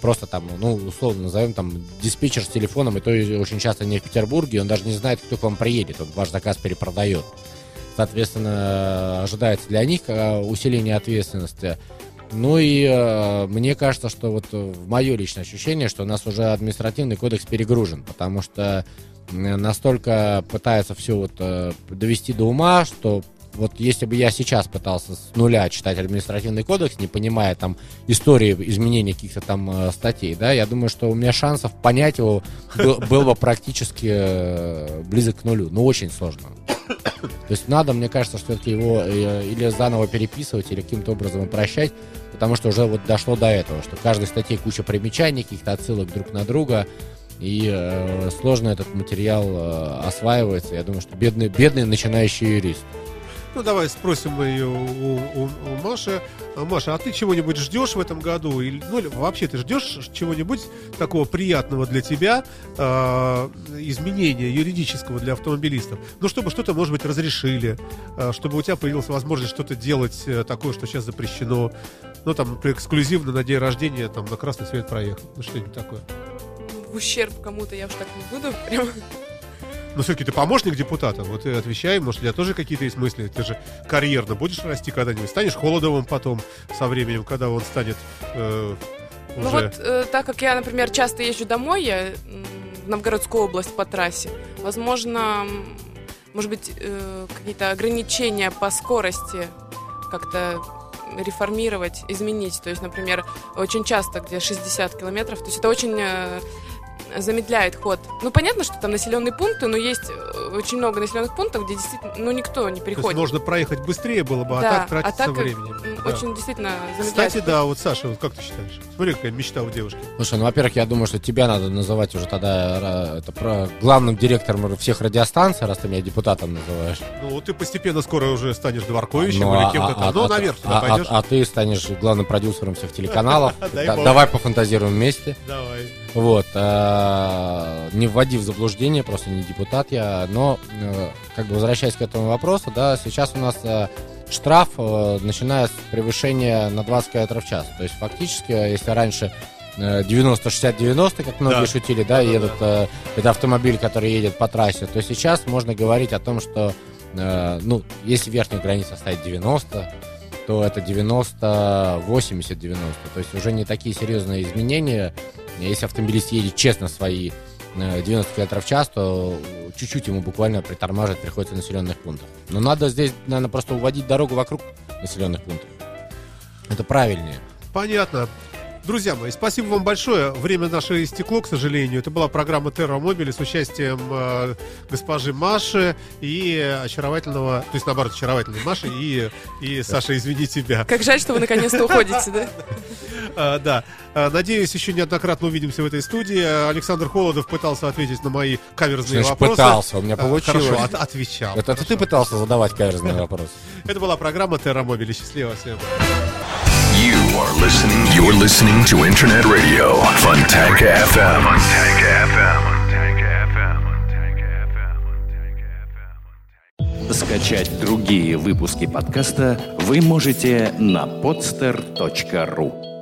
просто там, ну, условно назовем там диспетчер с телефоном, и то очень часто не в Петербурге, он даже не знает, кто к вам приедет, он ваш заказ перепродает. Соответственно, ожидается для них э, усиление ответственности. Ну и э, мне кажется, что вот э, мое личное ощущение, что у нас уже административный кодекс перегружен, потому что настолько пытаются все вот э, довести до ума, что вот если бы я сейчас пытался с нуля читать административный кодекс, не понимая там истории изменения каких-то там э, статей, да, я думаю, что у меня шансов понять его был, был бы практически э, близок к нулю, но очень сложно. То есть надо, мне кажется, что все-таки его э, или заново переписывать, или каким-то образом упрощать, потому что уже вот дошло до этого, что в каждой статье куча примечаний, каких-то отсылок друг на друга, И э, сложно этот материал э, осваивается. Я думаю, что бедный, бедный начинающий юрист. Ну, давай спросим ее у, у, у Маши. А, Маша, а ты чего-нибудь ждешь в этом году? Или, ну, вообще ты ждешь чего-нибудь такого приятного для тебя, э, изменения юридического для автомобилистов? Ну, чтобы что-то, может быть, разрешили, э, чтобы у тебя появилась возможность что-то делать э, такое, что сейчас запрещено. Ну, там, эксклюзивно на день рождения, там, на красный свет проехать. Ну, что-нибудь такое. В ущерб кому-то я уж так не буду. Прям. Но все-таки ты помощник депутата, вот и отвечай, может, у тебя тоже какие-то есть мысли, ты же карьерно будешь расти когда-нибудь, станешь Холодовым потом со временем, когда он станет э, уже... Ну вот, э, так как я, например, часто езжу домой, я в Новгородскую область по трассе, возможно, может быть, э, какие-то ограничения по скорости как-то реформировать, изменить. То есть, например, очень часто, где 60 километров, то есть это очень э, замедляет ход. Ну, понятно, что там населенные пункты, но есть э, очень много населенных пунктов, где действительно, ну, никто не То есть приходит. можно проехать быстрее было бы, а Да, так тратится а так, времени. м, Да. Очень действительно замедляет. Кстати, ход. да, вот Саша, вот как ты считаешь? Смотри, какая мечта у девушки. Слушай, ну, во-первых, я думаю, что тебя надо называть уже тогда это про главным директором всех радиостанций, раз ты меня депутатом называешь. Ну, вот ты постепенно скоро уже станешь Дворковичем Ну, или а- кем-то а- там. Ну, а- наверх а- а- пойдешь. а ты станешь главным продюсером всех телеканалов. Давай пофантазируем вместе. Давай. Вот. э, Не вводи в заблуждение, просто не депутат я. Но, э, как бы возвращаясь к этому вопросу, да, сейчас у нас э, штраф, э, начиная с превышения на 20 км в час. То есть, фактически, если раньше э, 90-60-90, как многие Да. шутили, да, Да-да-да. едут, э, это автомобиль, который едет по трассе, то сейчас можно говорить о том, что, э, ну, если верхняя граница стоит 90, то это 90, 80, 90. То есть уже не такие серьезные изменения. Если автомобилист едет честно свои э, 90 км в час, то чуть-чуть ему буквально притормаживать приходится в населенных пунктах. Но надо здесь, наверное, просто уводить дорогу вокруг населенных пунктов. Это правильнее. Понятно. Друзья мои, спасибо вам большое. Время наше истекло, к сожалению. Это была программа Терра Мобили с участием э, госпожи Маши и очаровательного, то есть наоборот, очаровательной Маши и, и Саша, извини тебя. Как жаль, что вы наконец-то уходите, да? А, да. А, Надеюсь, еще неоднократно увидимся в этой студии. Александр Холодов пытался ответить на мои каверзные Значит, вопросы. пытался, у меня А, получилось. Хорошо, от- отвечал. Это, это ты пытался задавать каверзные вопросы. Это была программа Терра Мобили. Счастливо всем. You are listening. You're listening to Internet Radio Funtank FM. FM. Скачать другие выпуски подкаста вы можете на podster.ru